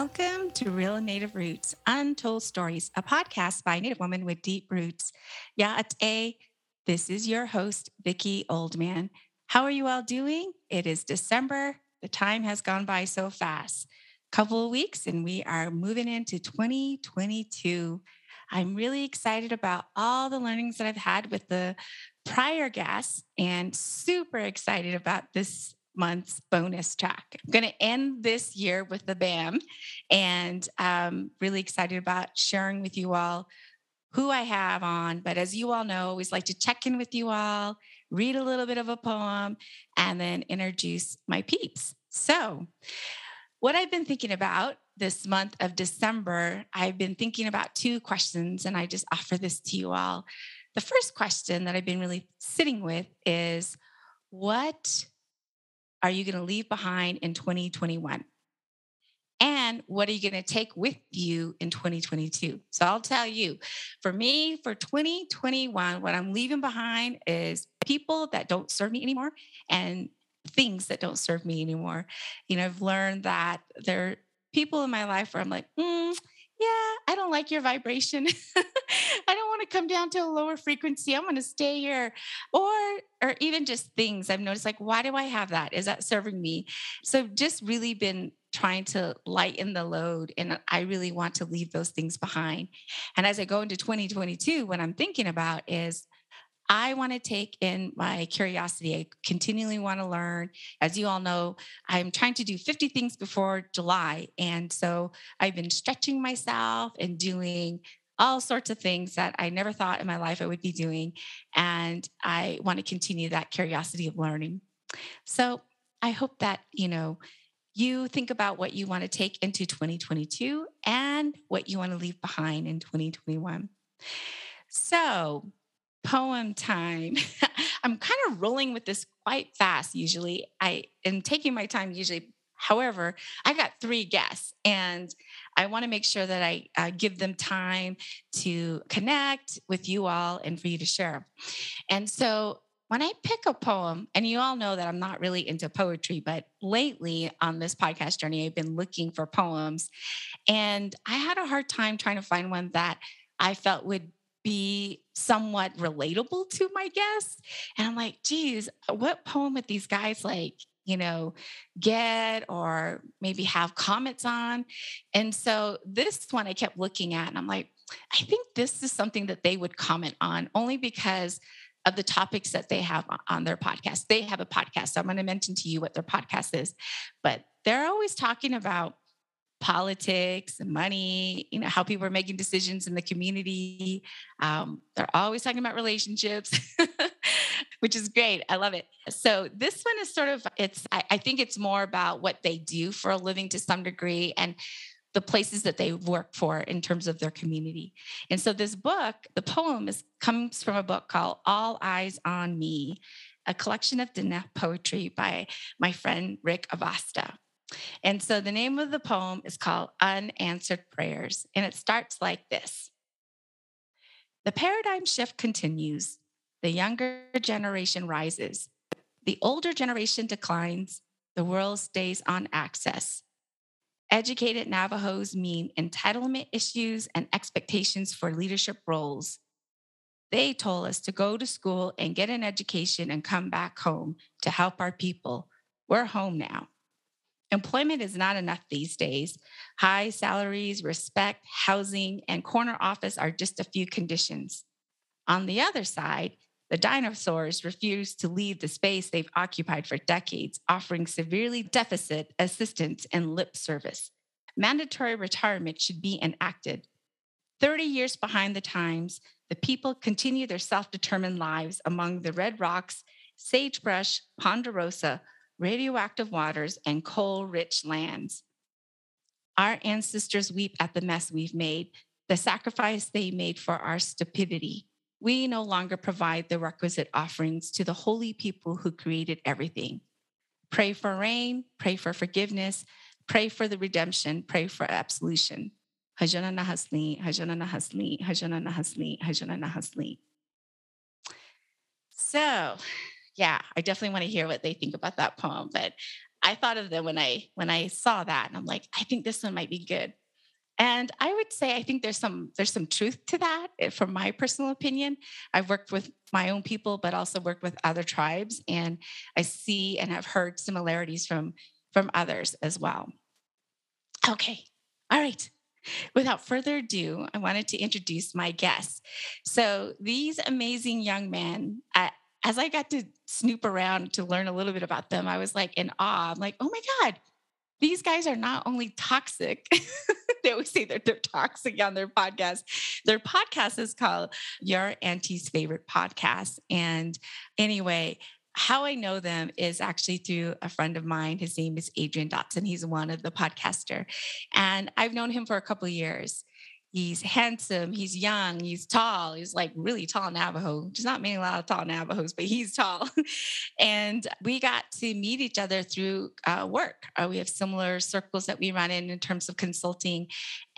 Welcome to Real Native Roots Untold Stories, a podcast by Native women with deep roots. A. This is your host, Vicki Oldman. How are you all doing? It is December. The time has gone by so fast. Couple of weeks and we are moving into 2022. I'm really excited about all the learnings that I've had with the prior guests and super excited about this month's bonus track. I'm going to end this year with the BAM and I'm really excited about sharing with you all who I have on. But as you all know, I always like to check in with you all, read a little bit of a poem, and then introduce my peeps. So, what I've been thinking about this month of December, I've been thinking about two questions, and I just offer this to you all. The first question that I've been really sitting with is What are you going to leave behind in 2021? And what are you going to take with you in 2022? So I'll tell you, for me, for 2021, what I'm leaving behind is people that don't serve me anymore and things that don't serve me anymore. You know, I've learned that there are people in my life where I'm like, mm, yeah, I don't like your vibration. I don't want to come down to a lower frequency. I'm going to stay here. Or or even just things I've noticed like why do I have that? Is that serving me? So just really been trying to lighten the load and I really want to leave those things behind. And as I go into 2022 what I'm thinking about is I want to take in my curiosity. I continually want to learn. As you all know, I'm trying to do 50 things before July. And so I've been stretching myself and doing all sorts of things that I never thought in my life I would be doing. And I want to continue that curiosity of learning. So I hope that, you know, you think about what you want to take into 2022 and what you want to leave behind in 2021. So, poem time. I'm kind of rolling with this quite fast usually. I am taking my time usually. However, I got three guests and I want to make sure that I uh, give them time to connect with you all and for you to share. And so when I pick a poem, and you all know that I'm not really into poetry, but lately on this podcast journey, I've been looking for poems. And I had a hard time trying to find one that I felt would be somewhat relatable to my guests. And I'm like, geez, what poem would these guys like, you know, get or maybe have comments on? And so this one I kept looking at and I'm like, I think this is something that they would comment on only because of the topics that they have on their podcast. They have a podcast. So I'm going to mention to you what their podcast is, but they're always talking about politics and money, you know, how people are making decisions in the community. Um, they're always talking about relationships, which is great. I love it. So this one is sort of, it's, I, I think it's more about what they do for a living to some degree and the places that they work for in terms of their community. And so this book, the poem is comes from a book called All Eyes on Me, a collection of Diné poetry by my friend Rick Abasta. And so the name of the poem is called Unanswered Prayers, and it starts like this The paradigm shift continues. The younger generation rises. The older generation declines. The world stays on access. Educated Navajos mean entitlement issues and expectations for leadership roles. They told us to go to school and get an education and come back home to help our people. We're home now. Employment is not enough these days. High salaries, respect, housing, and corner office are just a few conditions. On the other side, the dinosaurs refuse to leave the space they've occupied for decades, offering severely deficit assistance and lip service. Mandatory retirement should be enacted. 30 years behind the times, the people continue their self determined lives among the red rocks, sagebrush, ponderosa, radioactive waters, and coal rich lands. Our ancestors weep at the mess we've made, the sacrifice they made for our stupidity. We no longer provide the requisite offerings to the holy people who created everything. Pray for rain, pray for forgiveness, pray for the redemption, pray for absolution. Hajana Nahasli, Hajana Nahasli, Hajana Nahasli, Hajana Nahasli. So, yeah, I definitely want to hear what they think about that poem. But I thought of them when I when I saw that, and I'm like, I think this one might be good. And I would say I think there's some there's some truth to that eh, from my personal opinion. I've worked with my own people, but also worked with other tribes, and I see and have heard similarities from from others as well. Okay, all right. Without further ado, I wanted to introduce my guests. So these amazing young men, I, as I got to snoop around to learn a little bit about them, I was like in awe. I'm like, oh my God, these guys are not only toxic, they always say that they're toxic on their podcast. Their podcast is called Your Auntie's Favorite Podcast. And anyway, how I know them is actually through a friend of mine. His name is Adrian Dotson. He's one of the podcaster. And I've known him for a couple years he's handsome, he's young, he's tall, he's like really tall Navajo. There's not many a lot of tall Navajos, but he's tall. and we got to meet each other through uh, work. Uh, we have similar circles that we run in in terms of consulting.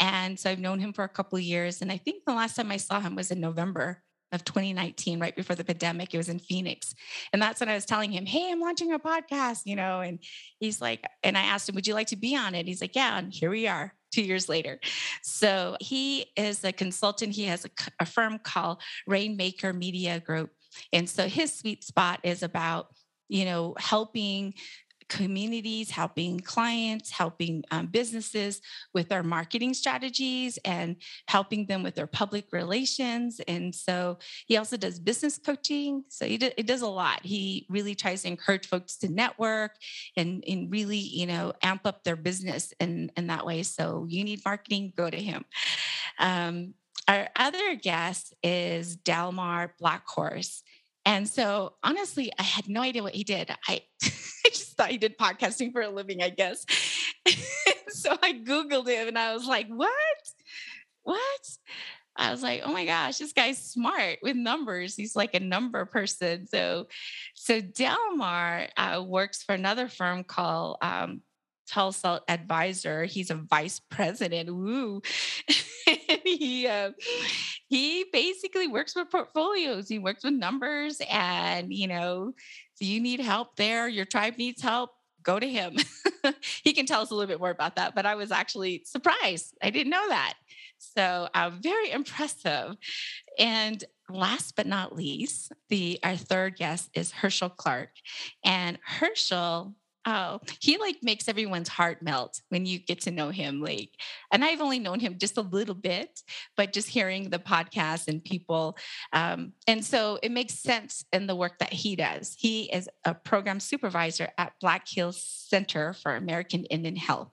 And so I've known him for a couple of years. And I think the last time I saw him was in November of 2019, right before the pandemic. It was in Phoenix. And that's when I was telling him, Hey, I'm launching a podcast, you know, and he's like, and I asked him, Would you like to be on it? He's like, Yeah. And here we are two years later. So he is a consultant. He has a, a firm called Rainmaker Media Group. And so his sweet spot is about, you know, helping communities, helping clients, helping um, businesses with their marketing strategies and helping them with their public relations. And so he also does business coaching. So he, do, he does a lot. He really tries to encourage folks to network and, and really, you know, amp up their business in, in that way. So you need marketing, go to him. Um, our other guest is Delmar Blackhorse. And so honestly, I had no idea what he did. I thought he did podcasting for a living, I guess. so I Googled him and I was like, what? What? I was like, oh my gosh, this guy's smart with numbers. He's like a number person. So, so Delmar uh, works for another firm called um, Tulsa Advisor. He's a vice president. Woo. he uh, he basically works with portfolios. He works with numbers, and you know, if you need help there, your tribe needs help. Go to him. he can tell us a little bit more about that. But I was actually surprised. I didn't know that. So uh, very impressive. And last but not least, the our third guest is Herschel Clark. And Herschel Oh, he like makes everyone's heart melt when you get to know him. Like, and I've only known him just a little bit, but just hearing the podcast and people. Um, and so it makes sense in the work that he does. He is a program supervisor at Black Hills Center for American Indian Health.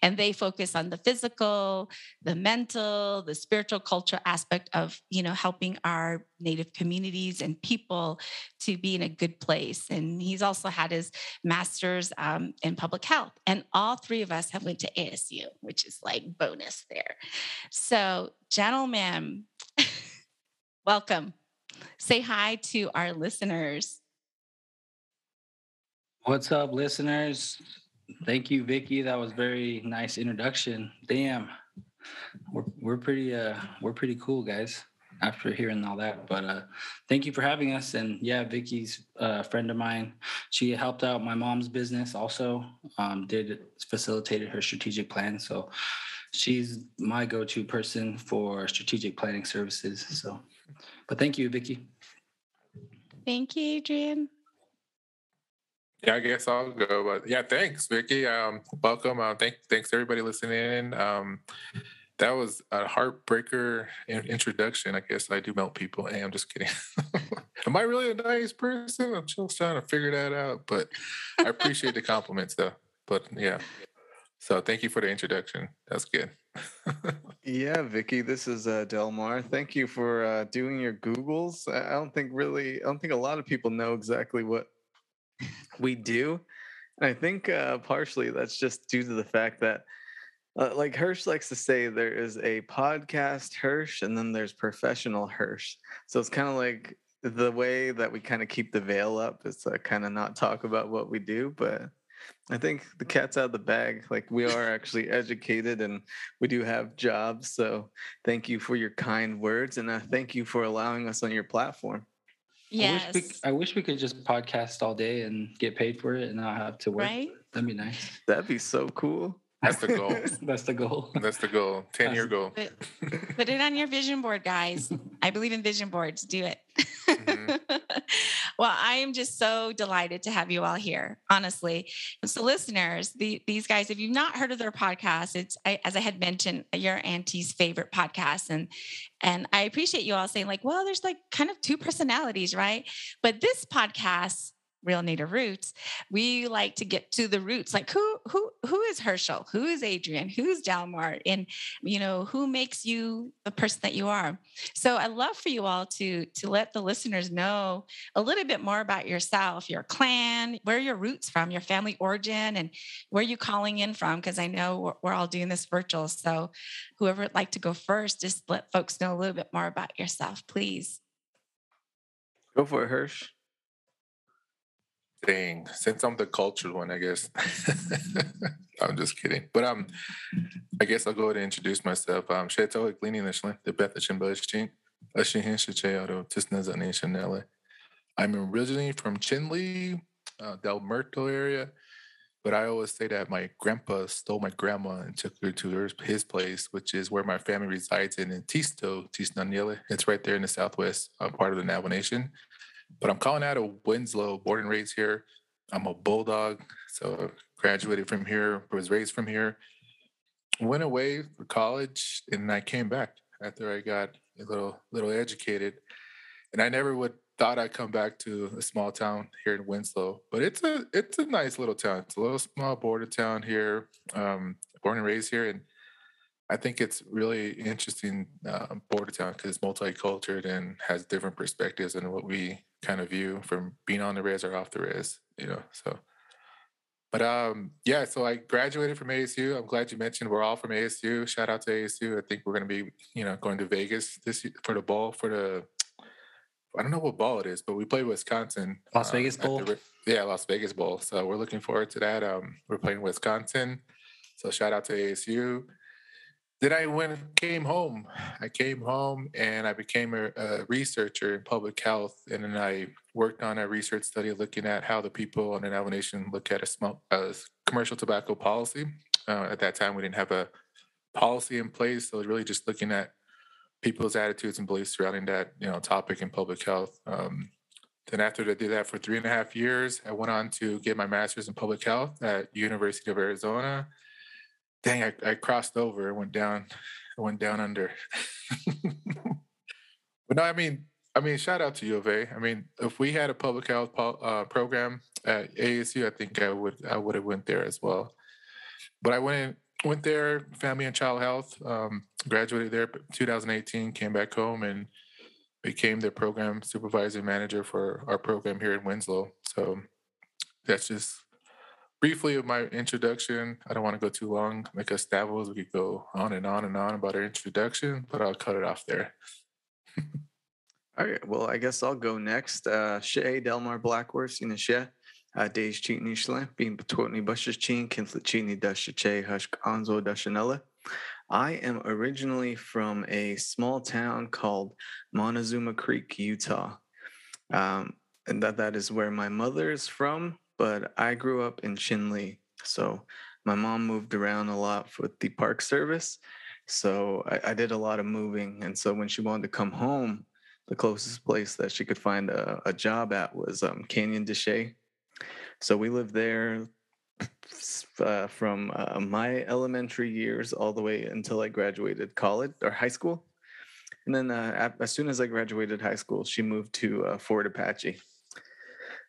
And they focus on the physical, the mental, the spiritual culture aspect of, you know, helping our native communities and people to be in a good place. And he's also had his master's um, in public health. And all three of us have went to ASU, which is like bonus there. So, gentlemen, welcome. Say hi to our listeners. What's up, listeners? Thank you, Vicky. That was very nice introduction. Damn, we're we're pretty uh we're pretty cool, guys after hearing all that. But uh, thank you for having us. And yeah, Vicky's a friend of mine. She helped out my mom's business also, um, did facilitated her strategic plan. So she's my go-to person for strategic planning services. So, but thank you, Vicky. Thank you, Adrian. Yeah, I guess I'll go. But yeah, thanks, Vicky. Um, welcome. Uh, thank, thanks everybody listening. Um, that was a heartbreaker introduction. I guess I do melt people. Hey, I'm just kidding. Am I really a nice person? I'm just trying to figure that out. But I appreciate the compliments though. But yeah. So thank you for the introduction. That's good. yeah, Vicky, this is uh, Delmar. Thank you for uh, doing your Googles. I don't think really, I don't think a lot of people know exactly what we do. And I think uh, partially that's just due to the fact that uh, like Hirsch likes to say, there is a podcast Hirsch and then there's professional Hirsch. So it's kind of like the way that we kind of keep the veil up is to kind of not talk about what we do. But I think the cat's out of the bag. Like we are actually educated and we do have jobs. So thank you for your kind words and uh, thank you for allowing us on your platform. Yes. I wish, we, I wish we could just podcast all day and get paid for it and not have to work. Right. That'd be nice. That'd be so cool. That's the goal. That's the goal. That's the goal. 10 year goal. Put, put it on your vision board, guys. I believe in vision boards. Do it. Mhm. well, I am just so delighted to have you all here, honestly. So, listeners, the, these guys, if you've not heard of their podcast, it's I, as I had mentioned, your auntie's favorite podcast, and and I appreciate you all saying like, well, there's like kind of two personalities, right? But this podcast real native roots we like to get to the roots like who who who is herschel? Who is adrian? Who's delmar and you know who makes you the person that you are? So i love for you all to to let the listeners know a little bit more about yourself your clan where your roots from your family origin and where you calling in from because i know we're, we're all doing this virtual so whoever would like to go first just let folks know a little bit more about yourself please. Go for it. Dang, since I'm the cultured one, I guess. I'm just kidding. But um, I guess I'll go ahead and introduce myself. Um, Sheto Glini Nishlan, the Beth Chimbashchin, Ashihin Shicheado, Tisnaza Chanele. I'm originally from Chinle, uh, Del Muerto area, but I always say that my grandpa stole my grandma and took her to his place, which is where my family resides in, in Tisto, Tisnaniele. It's right there in the southwest uh, part of the Navajo Nation. But I'm calling out of Winslow, born and raised here. I'm a bulldog, so graduated from here, was raised from here. Went away for college, and I came back after I got a little little educated. And I never would thought I'd come back to a small town here in Winslow, but it's a it's a nice little town. It's a little small border town here. Um, born and raised here, and I think it's really interesting uh, border town because it's multicultural and has different perspectives than what we kind of view from being on the res or off the res. You know, so. But um, yeah, so I graduated from ASU. I'm glad you mentioned we're all from ASU. Shout out to ASU. I think we're going to be, you know, going to Vegas this year for the ball for the. I don't know what ball it is, but we play Wisconsin. Las uh, Vegas the Bowl? Ri- yeah, Las Vegas Bowl. So we're looking forward to that. Um, we're playing Wisconsin. So shout out to ASU. Then I went came home. I came home and I became a, a researcher in public health, and then I worked on a research study looking at how the people in the Navajo Nation look at a, smoke, a commercial tobacco policy. Uh, at that time, we didn't have a policy in place, so really just looking at people's attitudes and beliefs surrounding that you know topic in public health. Um, then after I did that for three and a half years, I went on to get my master's in public health at University of Arizona. Dang, I, I crossed over, went down, I went down under. but no, I mean, I mean, shout out to U of A. I mean, if we had a public health pol- uh, program at ASU, I think I would I would have went there as well. But I went went there, family and child health. Um, graduated there, 2018. Came back home and became the program supervisor manager for our program here in Winslow. So that's just briefly of my introduction. I don't want to go too long, make us stabbles. We could go on and on and on about our introduction, but I'll cut it off there. All right. Well, I guess I'll go next. Uh, Shea Delmar Blackhorse, in Shea. Days Cheatney Shle, being Betwotney Bushes Chin, Kinflet Cheatney Dashache, Hushk Anzo Dashanella. I am originally from a small town called Montezuma Creek, Utah. Um, and that, that is where my mother is from, but I grew up in Chinle. So my mom moved around a lot with the park service. So I, I did a lot of moving. And so when she wanted to come home, the closest place that she could find a, a job at was um, Canyon de Chelly. So we lived there uh, from uh, my elementary years all the way until I graduated college or high school. And then uh, as soon as I graduated high school, she moved to uh, Fort Apache.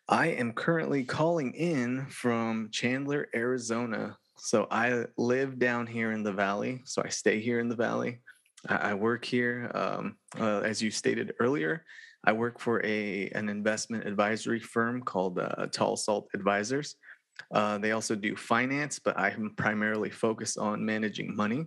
I am currently calling in from Chandler, Arizona. So I live down here in the valley. So I stay here in the valley. I I work here. Um, uh, as you stated earlier, I work for a an investment advisory firm called uh, Tall Salt Advisors. Uh, they also do finance, but I'm primarily focused on managing money.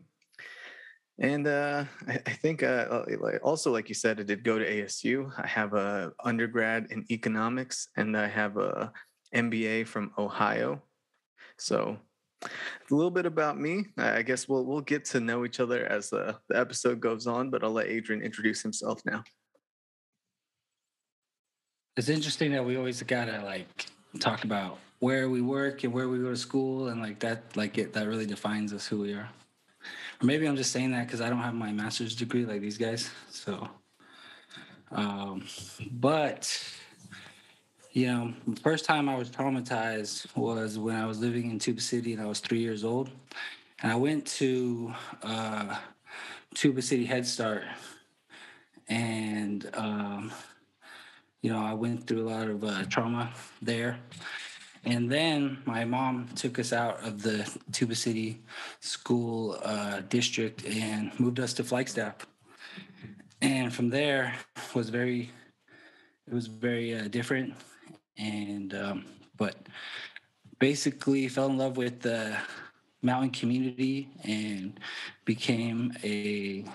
And uh, I, I think uh, uh, also, like you said, I did go to ASU. I have a undergrad in economics, and I have a MBA from Ohio. So a little bit about me. I guess we'll we'll get to know each other as the, the episode goes on, but I'll let Adrian introduce himself now. It's interesting that we always gotta like talk about where we work and where we go to school and like that like it that really defines us who we are or maybe i'm just saying that because i don't have my master's degree like these guys so um but you know the first time i was traumatized was when i was living in tuba city and i was three years old and i went to uh tuba city head start and um you know i went through a lot of uh, trauma there and then my mom took us out of the Tuba City school uh, district and moved us to Flagstaff. And from there was very, it was very uh, different. And, um, but basically fell in love with the mountain community and became a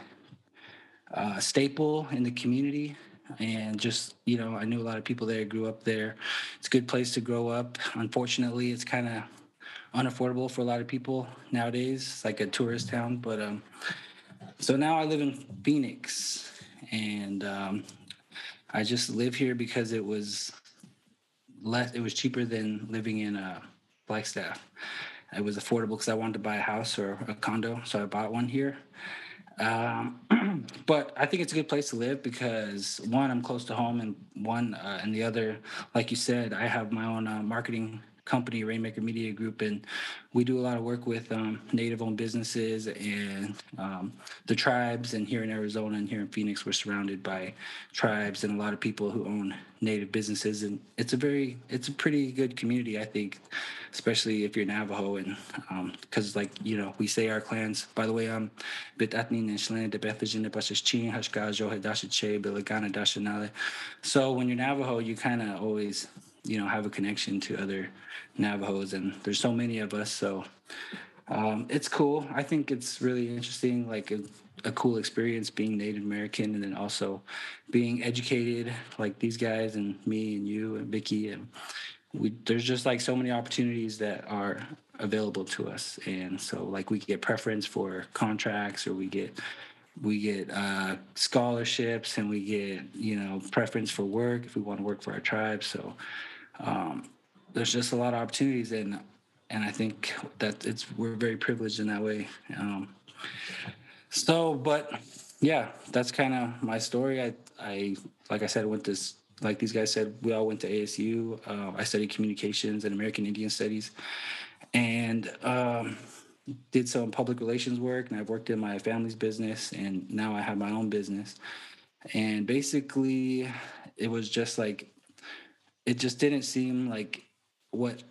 uh, staple in the community and just you know i knew a lot of people there grew up there. It's a good place to grow up. Unfortunately it's kind of unaffordable for a lot of people nowadays. It's like a tourist town but um so now i live in phoenix. And um i just live here because it was less it was cheaper than living in uh flagstaff. It was affordable because i wanted to buy a house or a condo so i bought one here um, but I think it's a good place to live because one, I'm close to home, and one, uh, and the other, like you said, I have my own uh, marketing company, Rainmaker Media Group, and we do a lot of work with um, native-owned businesses and um, the tribes. And here in Arizona and here in Phoenix, we're surrounded by tribes and a lot of people who own native businesses, and it's a very, it's a pretty good community, I think, especially if you're Navajo, and because um, like you know, we say our clans. By the way, I'm and Chin Hashkajo Hadashache Bilagana Dashanale. So when you're Navajo, you kind of always you know have a connection to other Navajos, and there's so many of us. So um, it's cool. I think it's really interesting, like a, a, cool experience being Native American, and then also being educated, like these guys and me and you and Vicky, and we. There's just like so many opportunities that are available to us, and so like we get preference for contracts, or we get we get uh, scholarships and we get you know preference for work if we want to work for our tribe so um, there's just a lot of opportunities and and I think that it's we're very privileged in that way. Um, so, but yeah, that's kind of my story. I I like I said, went to like these guys said, we all went to ASU. Uh, I studied communications and American Indian Studies, and um, did some public relations work. And I've worked in my family's business, and now I have my own business. And basically, it was just like it just didn't seem like what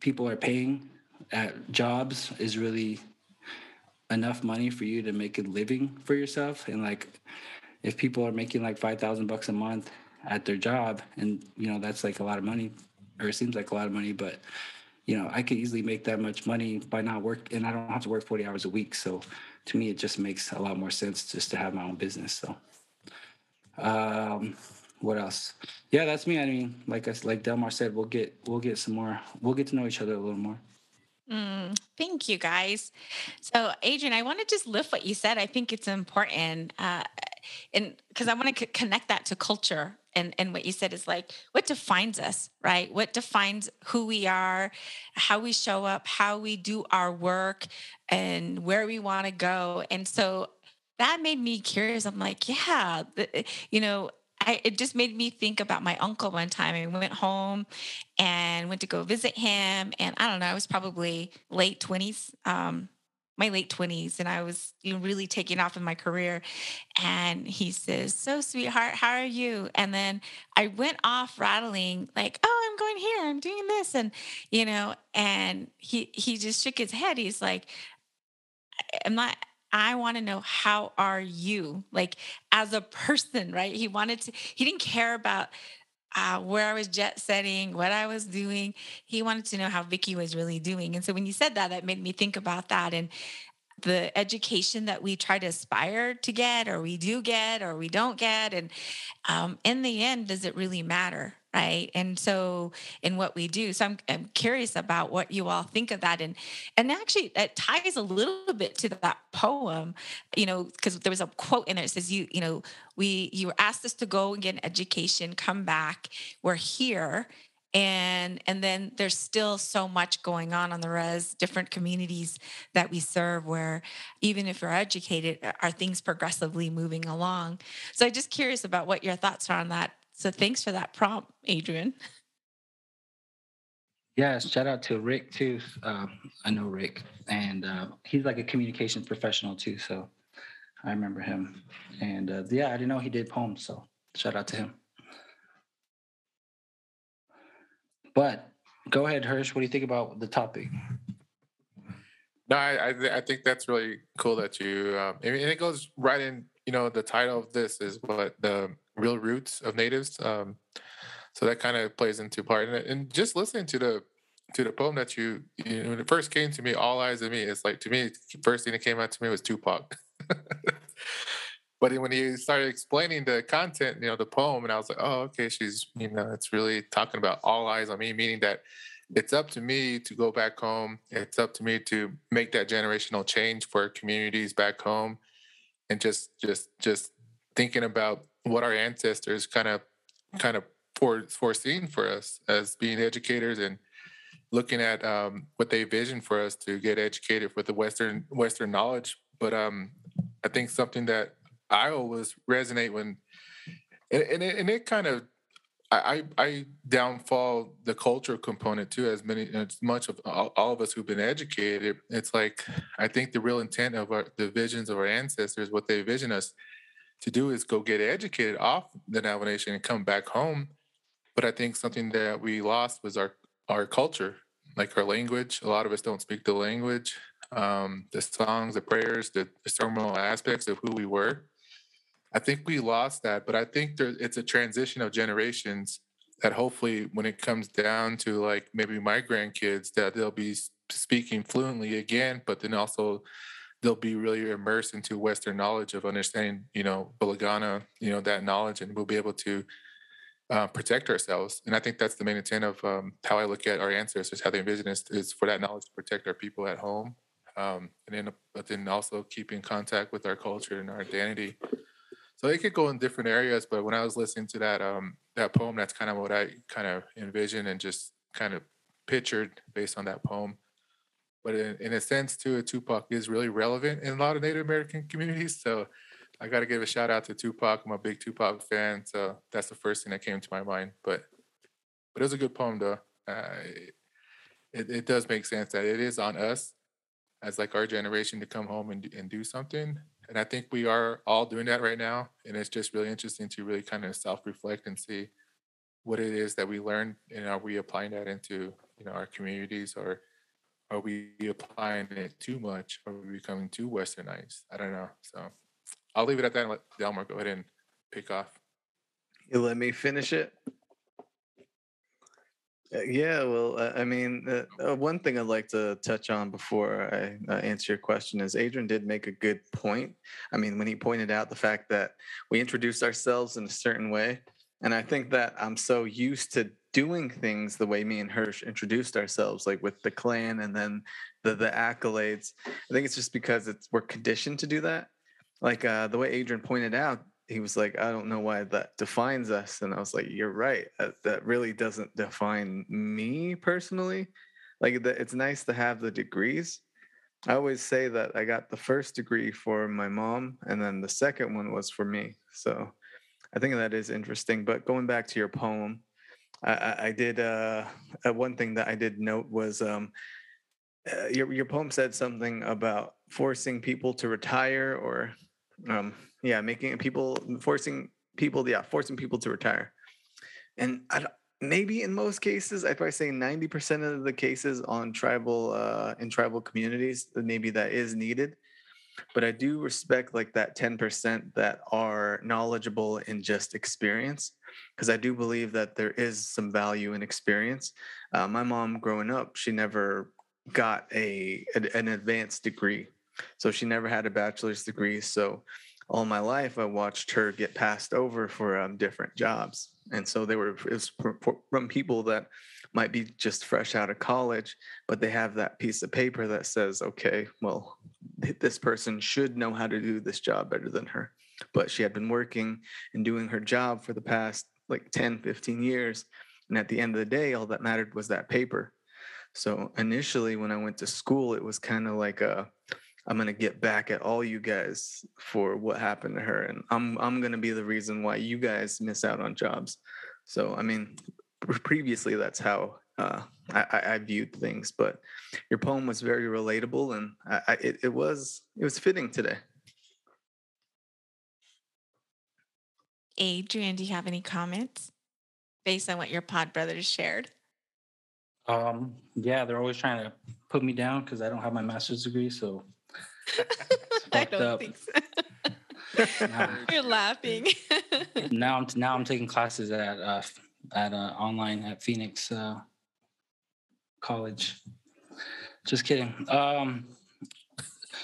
people are paying at jobs is really enough money for you to make a living for yourself. And like if people are making like 5000 bucks a month at their job and you know that's like a lot of money or it seems like a lot of money but you know i could easily make that much money by not work and i don't have to work 40 hours a week. So to me it just makes a lot more sense just to have my own business. So um what else? Yeah, that's me. I mean, like I, like Delmar said, we'll get we'll get some more. We'll get to know each other a little more. Mm, thank you, guys. So, Adrian, I want to just lift what you said. I think it's important, uh, and because I want to c- connect that to culture. And and what you said is like what defines us, right? What defines who we are, how we show up, how we do our work, and where we want to go. And so that made me curious. I'm like, yeah, you know, I, it just made me think about my uncle one time. I went home and went to go visit him. And I don't know, I was probably late 20s, um, my late 20s, and I was you know, really taking off in my career. And he says, So, sweetheart, how are you? And then I went off rattling, like, Oh, I'm going here, I'm doing this. And, you know, and he, he just shook his head. He's like, I'm not I want to know how are you like as a person, right? He wanted to, he didn't care about uh, where I was jet setting, what I was doing. He wanted to know how Vicky was really doing. And so when you said that, that made me think about that and the education that we try to aspire to get, or we do get, or we don't get. And um, in the end, does it really matter? Right? And so in what we do so I'm, I'm curious about what you all think of that. And and actually that ties a little bit to that poem you know because there was a quote in there that says you you know we you were asked us to go and get an education come back we're here and and then there's still so much going on on the res different communities that we serve where even if you're educated are things progressively moving along? So i'm just curious about what your thoughts are on that so thanks for that prompt adrian Yes, shout out to Rick too. Uh, I know Rick, and uh, he's like a communications professional too. So I remember him, and uh, yeah, I didn't know he did poems. So shout out to him. But go ahead, Hirsch. What do you think about the topic? No, I I, th- I think that's really cool that you. Um, I mean, and it goes right in. You know, the title of this is what the real roots of natives. Um, so that kind of plays into part. And, and just listening to the to the poem that you, you know, when it first came to me, all eyes on me. It's like to me, first thing that came out to me was Tupac. but when he started explaining the content, you know, the poem, and I was like, oh, okay, she's, you know, it's really talking about all eyes on me, meaning that it's up to me to go back home. It's up to me to make that generational change for communities back home, and just, just, just thinking about what our ancestors kind of, kind of for, foreseen for us as being educators and looking at um, what they vision for us to get educated with the Western Western knowledge. But um, I think something that I always resonate when, and, and, it, and it kind of, I, I downfall the cultural component too, as many, as much of all, all, of us who've been educated. It's like, I think the real intent of our, the visions of our ancestors, what they vision us to do is go get educated off the Navajo Nation and come back home. But I think something that we lost was our, our culture, like our language. A lot of us don't speak the language. Um, the songs, the prayers, the, the ceremonial aspects of who we were I think we lost that, but I think there, it's a transition of generations that hopefully when it comes down to like maybe my grandkids that they'll be speaking fluently again, but then also they'll be really immersed into Western knowledge of understanding, you know, Bilagana, you know, that knowledge, and we'll be able to uh, protect ourselves. And I think that's the main intent of um, how I look at our ancestors, how they envision us is for that knowledge to protect our people at home. Um, and then, but then also keep in contact with our culture and our identity so it could go in different areas, but when I was listening to that um that poem, that's kind of what I kind of envisioned and just kind of pictured based on that poem. But in, in a sense, too, Tupac is really relevant in a lot of Native American communities. So I got to give a shout out to Tupac. I'm a big Tupac fan, so that's the first thing that came to my mind. But but it was a good poem, though. Uh, it, it does make sense that it is on us as like our generation to come home and, and do something and I think we are all doing that right now. And it's just really interesting to really kind of self-reflect and see what it is that we learned and are we applying that into you know our communities or are we applying it too much? Are we becoming too westernized? I don't know. So I'll leave it at that and let Delmar go ahead and pick off. You let me finish it. Uh, yeah, well, uh, I mean, uh, uh, one thing I'd like to touch on before I uh, answer your question is Adrian did make a good point. I mean, when he pointed out the fact that we introduced ourselves in a certain way, and I think that I'm so used to doing things the way me and Hirsch introduced ourselves, like with the clan and then the the accolades. I think it's just because it's we're conditioned to do that. Like uh, the way Adrian pointed out, he was like, I don't know why that defines us. And I was like, you're right. That, that really doesn't define me personally. Like, the, it's nice to have the degrees. I always say that I got the first degree for my mom, and then the second one was for me. So I think that is interesting. But going back to your poem, I, I did uh, uh, one thing that I did note was um, uh, your your poem said something about forcing people to retire or um, yeah, making people forcing people, yeah, forcing people to retire. And I maybe in most cases, I'd probably say 90% of the cases on tribal uh, in tribal communities, maybe that is needed. But I do respect like that 10% that are knowledgeable in just experience, because I do believe that there is some value in experience. Uh, my mom, growing up, she never got a an advanced degree, so she never had a bachelor's degree. So all my life, I watched her get passed over for um, different jobs. And so they were from people that might be just fresh out of college, but they have that piece of paper that says, okay, well, this person should know how to do this job better than her. But she had been working and doing her job for the past like 10, 15 years. And at the end of the day, all that mattered was that paper. So initially, when I went to school, it was kind of like a, I'm gonna get back at all you guys for what happened to her, and I'm I'm gonna be the reason why you guys miss out on jobs. So I mean, previously that's how uh, I, I, viewed things, but your poem was very relatable, and I, I, it, it was it was fitting today. Adrian, do you have any comments based on what your pod brothers shared? Um, yeah, they're always trying to put me down because I don't have my master's degree. So I don't up. think so. You're laughing. now I'm now I'm taking classes at uh, at uh, online at Phoenix uh, College. Just kidding. Um,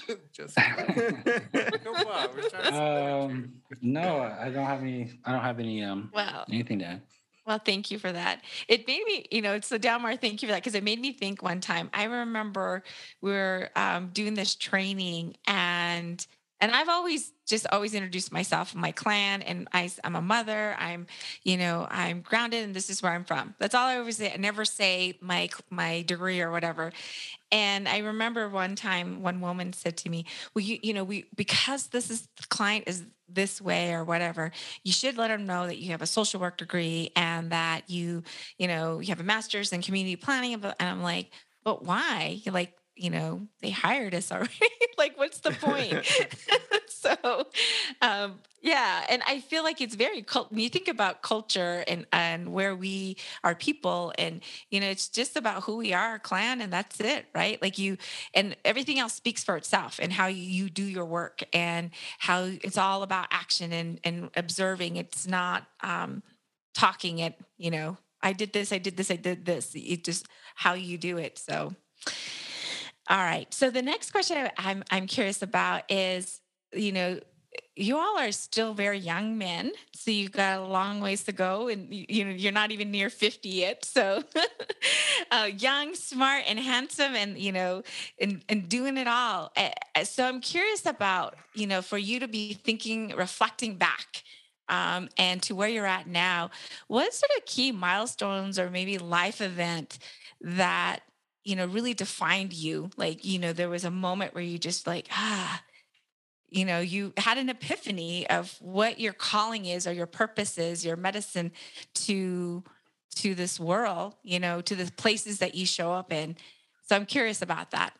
Just come on, we're trying to um, no, I don't have any. I don't have any. Um, wow. Anything to add. Well, thank you for that. It made me, you know, it's so Delmar, thank you for that because it made me think one time. I remember we were um, doing this training and and I've always just always introduced myself and my clan and I, am a mother i'm you know i'm grounded and this is where i'm from. That's all i always say i never say my my degree or whatever. And i remember one time one woman said to me well you you know we because this is the client is this way or whatever you should let them know that you have a social work degree and that you you know you have a master's in community planning. And i'm like but why? Like you know, they hired us already. like, what's the point? so, um, yeah. And I feel like it's very cult. When you think about culture and, and where we are people, and, you know, it's just about who we are, clan, and that's it, right? Like, you, and everything else speaks for itself and how you do your work and how it's all about action and, and observing. It's not um, talking it, you know, I did this, I did this, I did this. It just how you do it. So, all right. So the next question I'm I'm curious about is, you know, you all are still very young men, so you've got a long ways to go, and you know you're not even near 50 yet. So, uh, young, smart, and handsome, and you know, and and doing it all. So I'm curious about you know for you to be thinking, reflecting back. Um, and to where you're at now, what sort of key milestones or maybe life event that you know, really defined you? Like, you know, there was a moment where you just like, ah, you know, you had an epiphany of what your calling is or your purpose is, your medicine to to this world, you know, to the places that you show up in. So I'm curious about that.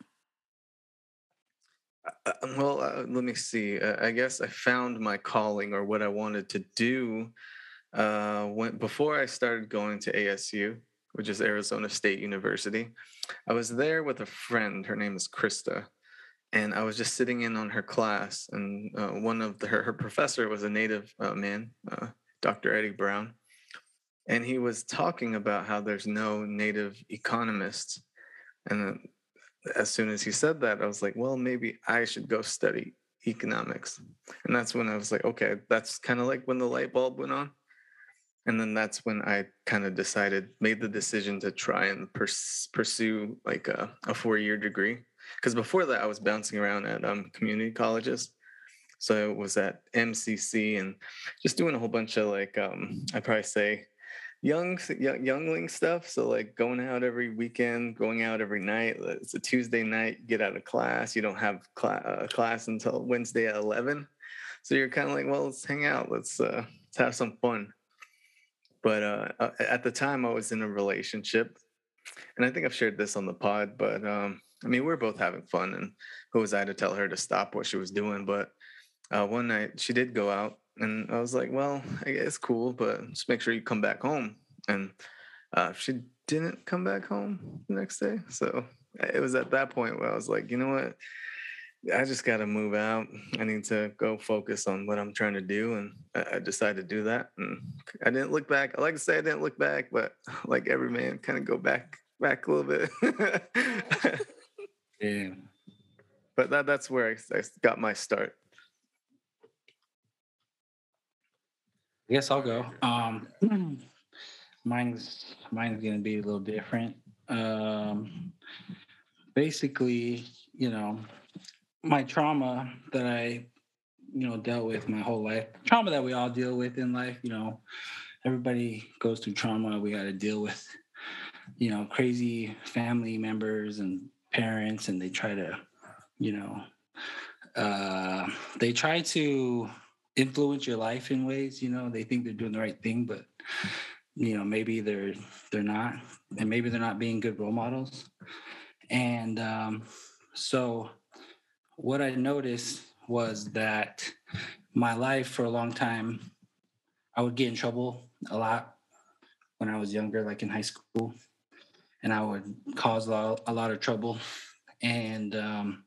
Uh, uh well, uh, let me see. Uh, I guess I found my calling or what I wanted to do uh, when before I started going to ASU which is Arizona State University. I was there with a friend. Her name is Krista. And I was just sitting in on her class, and uh, one of the, her, her professor was a native uh, man, uh, Dr. Eddie Brown. And he was talking about how there's no native economists. And as soon as he said that, I was like, well, maybe I should go study economics. And that's when I was like, okay, that's kind of like when the light bulb went on and then that's when i kind of decided made the decision to try and pers- pursue like a, a four-year degree. Because before that i was bouncing around at um, community colleges. So it was at mcc and just doing a whole bunch of like um, i'd probably say young, young youngling stuff. So like going out every weekend going out every night. It's a tuesday night get out of class. You don't have cl- uh, class until wednesday at 11 so you're kind of like well let's hang out. Let's uh, let's have some fun but uh, uh at the time, I was in a relationship, and I think I've shared this on the pod. But um, I mean, we are both having fun, and who was I to tell her to stop what she was doing? But uh, one night she did go out, and I was like, "Well, I guess cool, but just make sure you come back home." And uh, she didn't come back home the next day, so it was at that point where I was like, "You know what? I just got to move out. I need to go focus on what I'm trying to do. And I, decided to do that. And I didn't look back. I like to say I didn't look back, but like every man, kind of go back, back a little bit. yeah. But that, that's where I, I got my start. I guess I'll go. Um, mine's mine's gonna be a little different. Um, basically, you know, my trauma that I, you know, dealt with my whole life, trauma that we all deal with in life, you know, everybody goes through trauma. We got to deal with, you know, crazy family members and parents, and they try to, you know, uh, they try to influence your life in ways. You know, they think they're doing the right thing, but you know, maybe they're they're not, and maybe they're not being good role models. And um, so, what I noticed was that my life for a long time, I would get in trouble a lot when I was younger, like in high school, and I would cause a lot, a lot of trouble. And um,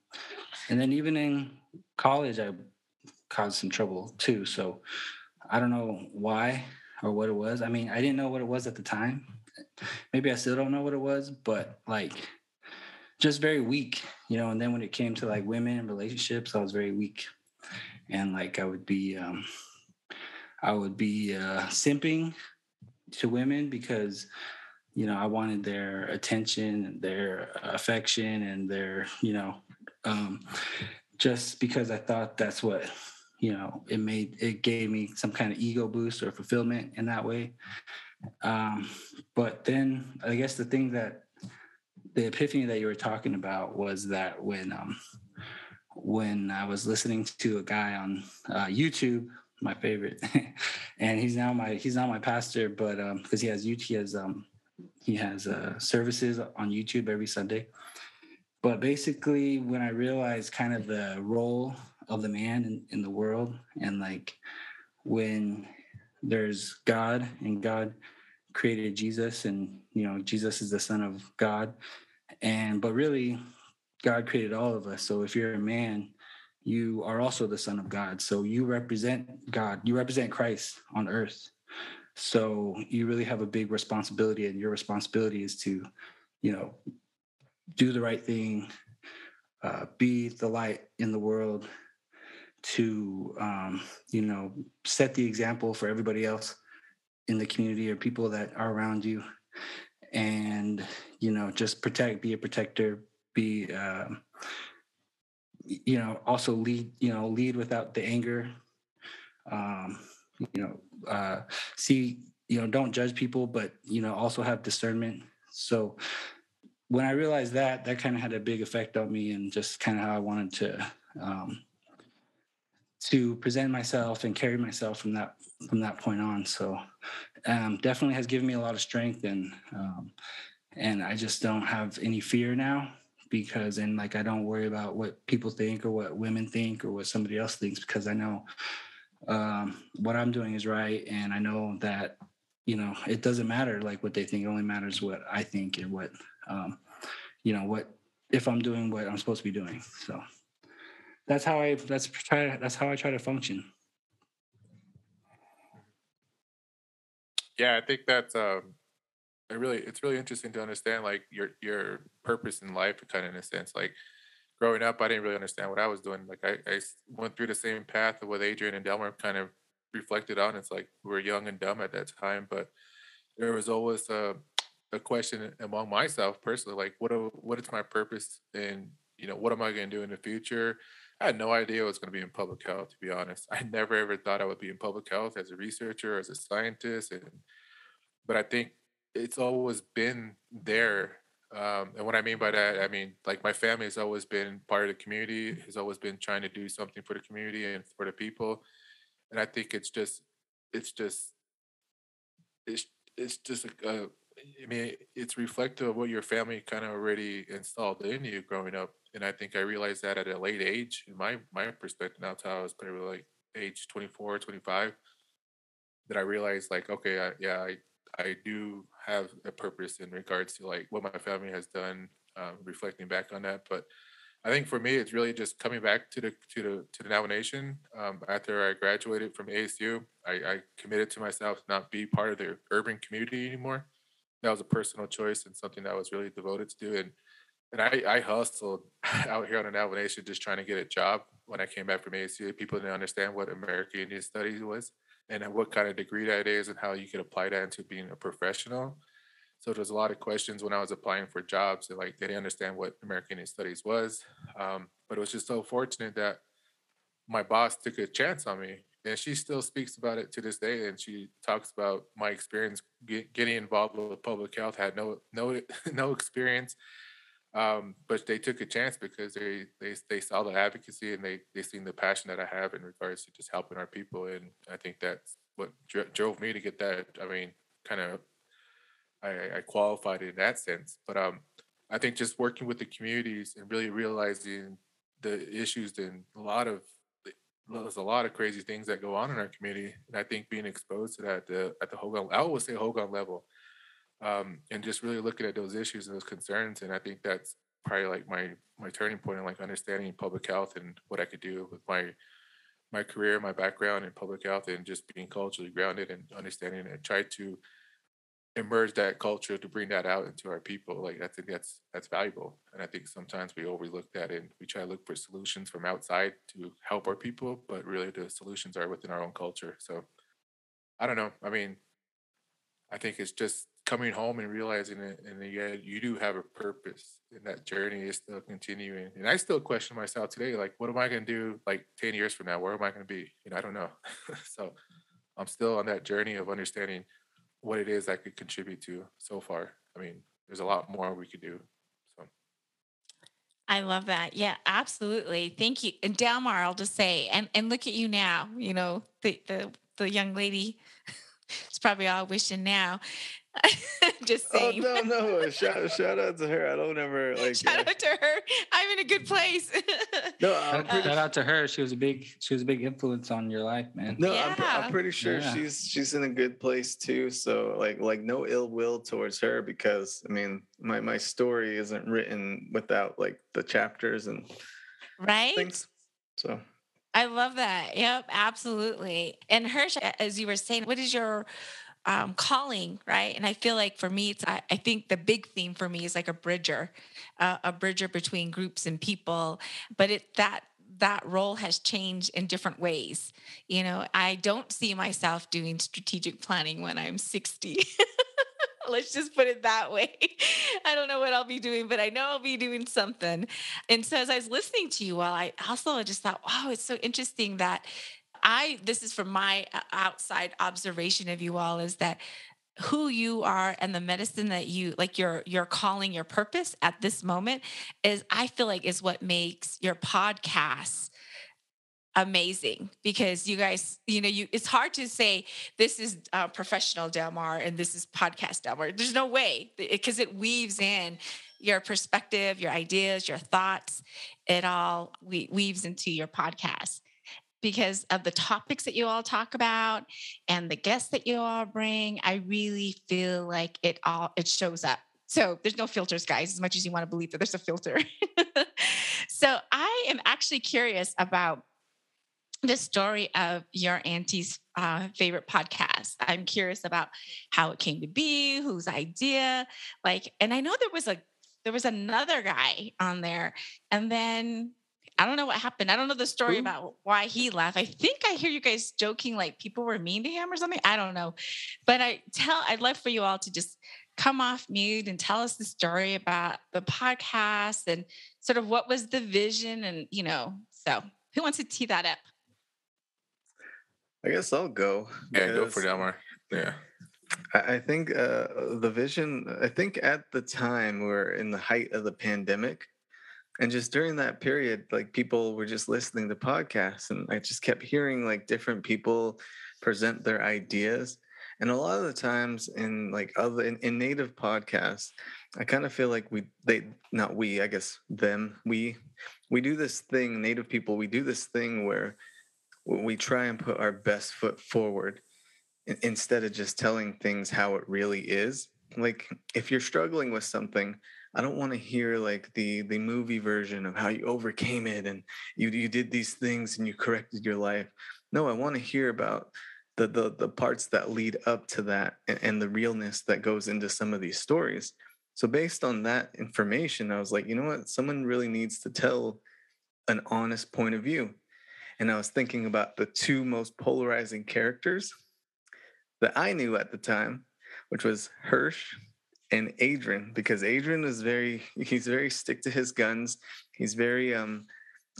and then even in college, I caused some trouble too. So I don't know why or what it was. I mean, I didn't know what it was at the time. Maybe I still don't know what it was, but like just very weak, you know. And then when it came to like women and relationships, I was very weak. And like I would be um I would be uh simping to women because you know, I wanted their attention and their affection and their, you know, um, just because I thought that's what, you know, it made, it gave me some kind of ego boost or fulfillment in that way. Um, but then I guess the thing that the epiphany that you were talking about was that when, um, when I was listening to a guy on uh, YouTube, my favorite, and he's now my he's now my pastor, but um, because he has he has um, he has uh, services on YouTube every Sunday. But basically, when I realized kind of the role of the man in, in the world, and like when there's God and God created Jesus, and you know Jesus is the Son of God, and but really, God created all of us. So if you're a man, you are also the Son of God. So you represent God. You represent Christ on earth. So you really have a big responsibility, and your responsibility is to, you know, do the right thing, uh, be the light in the world, to, um, you know, set the example for everybody else in the community or people that are around you, and you know, just protect, be a protector, be, um, you know, also lead, you know, lead without the anger. Um, you know uh, see you know don't judge people but you know also have discernment so when i realized that that kind of had a big effect on me and just kind of how i wanted to um, to present myself and carry myself from that from that point on so um, definitely has given me a lot of strength and um, and i just don't have any fear now because and like i don't worry about what people think or what women think or what somebody else thinks because i know um, what I'm doing is right, and I know that you know it doesn't matter like what they think. It only matters what I think and what um, you know what if I'm doing what I'm supposed to be doing. So that's how I that's try that's how I try to function. Yeah, I think that's um, really it's really interesting to understand like your your purpose in life, kind of in a sense, like growing up, I didn't really understand what I was doing. Like I, I went through the same path of what Adrian and Delmar kind of reflected on. It's like we were young and dumb at that time, but there was always a, a question among myself personally, like what what is my purpose and you know what am I going to do in the future? I had no idea I was going to be in public health. To be honest, I never ever thought I would be in public health as a researcher, as a scientist, and but I think it's always been there um, and what I mean by that, I mean like my family has always been part of the community, has always been trying to do something for the community and for the people. And I think it's just, it's just, it's it's just a, a I mean, it's reflective of what your family kind of already installed in you growing up. And I think I realized that at a late age, in my my perspective, now how I was probably like age 24, 25, that I realized like, okay, I, yeah, I, I do have a purpose in regards to like what my family has done, um, reflecting back on that. But I think for me, it's really just coming back to the to the to the nomination. Um, after I graduated from ASU, I, I committed to myself to not be part of the urban community anymore. That was a personal choice and something that I was really devoted to do. And and I, I hustled out here on an Navajo Nation just trying to get a job when I came back from ASU. People didn't understand what American Indian Studies was and what kind of degree that is and how you could apply that into being a professional. So there's a lot of questions when I was applying for jobs and like they didn't understand what American Indian Studies was. Um, but it was just so fortunate that my boss took a chance on me and she still speaks about it to this day. And she talks about my experience get, getting involved with public health. Had no no no experience, um, but they took a chance because they they they saw the advocacy and they they seen the passion that I have in regards to just helping our people. And I think that's what dr- drove me to get that. I mean, kind of I, I qualified in that sense. But um, I think just working with the communities and really realizing the issues and a lot of there's a lot of crazy things that go on in our community, and I think being exposed to that at the at the Hogan, I always say Hogan level, um, and just really looking at those issues and those concerns, and I think that's probably like my my turning point in like understanding public health and what I could do with my my career, my background in public health, and just being culturally grounded and understanding and try to emerge that culture to bring that out into our people like i think that's that's valuable. And i think sometimes we overlook that and we try to look for solutions from outside to help our people but really the solutions are within our own culture. So i don't know. I mean i think it's just coming home and realizing it and yeah you do have a purpose and that journey is still continuing. And i still question myself today like what am i going to do like 10 years from now? Where am i going to be? You know i don't know. So i'm still on that journey of understanding what it is I could contribute to so far. I mean, there's a lot more we could do. So I love that. Yeah, absolutely. Thank you. And Delmar, I'll just say, and and look at you now. You know, the the the young lady it's probably all wishing now Just Oh no, no! Shout shout out to her. I don't ever like. Shout uh, out to her. I'm in a good place. no, I'm Shout pretty, shout out to her. She was a big she was a big influence on your life, man. no, I'm, pre- I'm pretty sure Yeah. she's she's in a good place too. So like like no ill will towards her because I mean my my story isn't written without like the chapters and right? things. So I love that. Yep, absolutely. And Hirsch, as you were saying, what is your um, calling, right? And I feel like for me, it's, I, I think the big theme for me is like a bridger, uh, a bridger between groups and people. But it that that role has changed in different ways. You know, I don't see myself doing strategic planning when I'm 60. Let's just put it that way. I don't know what I'll be doing, but I know I'll be doing something. And so as I was listening to you all, I also just thought, wow, it's so interesting that I, this is from my uh, outside observation of you all, is that who you are and the medicine that you like your your calling your purpose at this moment is i feel like is what makes your podcast amazing. Because you guys you know you it's hard to say this is uh, professional delmar and this is podcast delmar there's no way. Because it weaves in your perspective your ideas your thoughts. It all we, weaves into your podcast because of the topics that you all talk about and the guests that you all bring i really feel like it all it shows up so there's no filters guys as much as you want to believe that there's a filter so i am actually curious about the story of your auntie's uh, favorite podcast. I'm curious about how it came to be, whose idea, like, and I know there was a there was another guy on there, and then I don't know what happened. I don't know the story Who? about why he left. I think I hear you guys joking like people were mean to him or something. I don't know, but I tell I'd love for you all to just come off mute and tell us the story about the podcast and sort of what was the vision and you know. So who wants to tee that up? I guess I'll go. yeah, go for because Delmar. Yeah. I I think uh, the vision. I think at the time we we're in the height of the pandemic, and just during that period, like people were just listening to podcasts, and I just kept hearing like different people present their ideas. And a lot of the times in like other in, in native podcasts, I kind of feel like we they not we I guess them we we do this thing native people we do this thing where we try and put our best foot forward instead of just telling things how it really is like if you're struggling with something i don't want to hear like the the movie version of how you overcame it and you you did these things and you corrected your life. No i want to hear about the the, the parts that lead up to that and, and the realness that goes into some of these stories. So based on that information i was like you know what? Someone really needs to tell an honest point of view. And i was thinking about the two most polarizing characters that I knew at the time, which was Hirsch and Adrian, because Adrian is very he's very stick to his guns. He's very um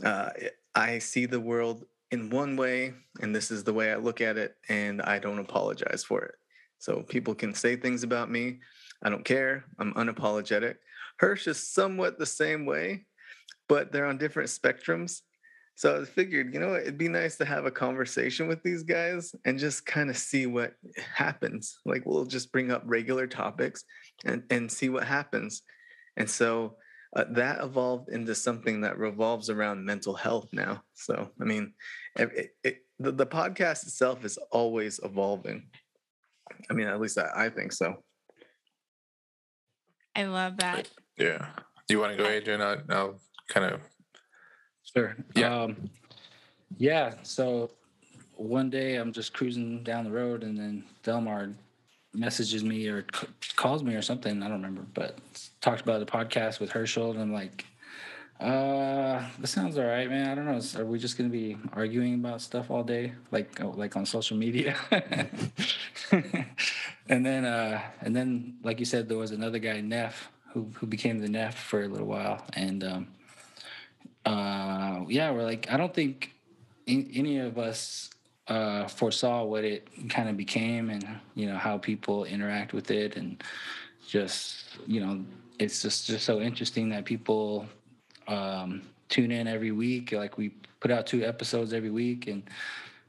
uh I see the world in one way, and this is the way I look at it, and I don't apologize for it. So people can say things about me. I don't care. I'm unapologetic. Hirsch is somewhat the same way, but they're on different spectrums. So I figured, you know, it'd be nice to have a conversation with these guys and just kind of see what happens. Like we'll just bring up regular topics and, and see what happens. And so uh, that evolved into something that revolves around mental health now. So, I mean, it, it, the, the podcast itself is always evolving. I mean, at least I, I think so. I love that. Yeah. Do you want to go, Adrian? I'll, I'll kind of. Sure. Yeah. Um, yeah. So one day I'm just cruising down the road, and then Delmar messages me or c- calls me or something. I don't remember, but talked about the podcast with Herschel, and I'm like, uh, that sounds all right, man. I don't know. Are we just gonna be arguing about stuff all day, like oh, like on social media? and then, uh, and then, like you said, there was another guy, Neff, who who became the Neff for a little while, and um, uh, yeah, we're like, I don't think a- any of us uh, foresaw what it kind of became, and you know how people interact with it, and just you know, it's just just so interesting that people um, tune in every week. Like we put out two episodes every week, and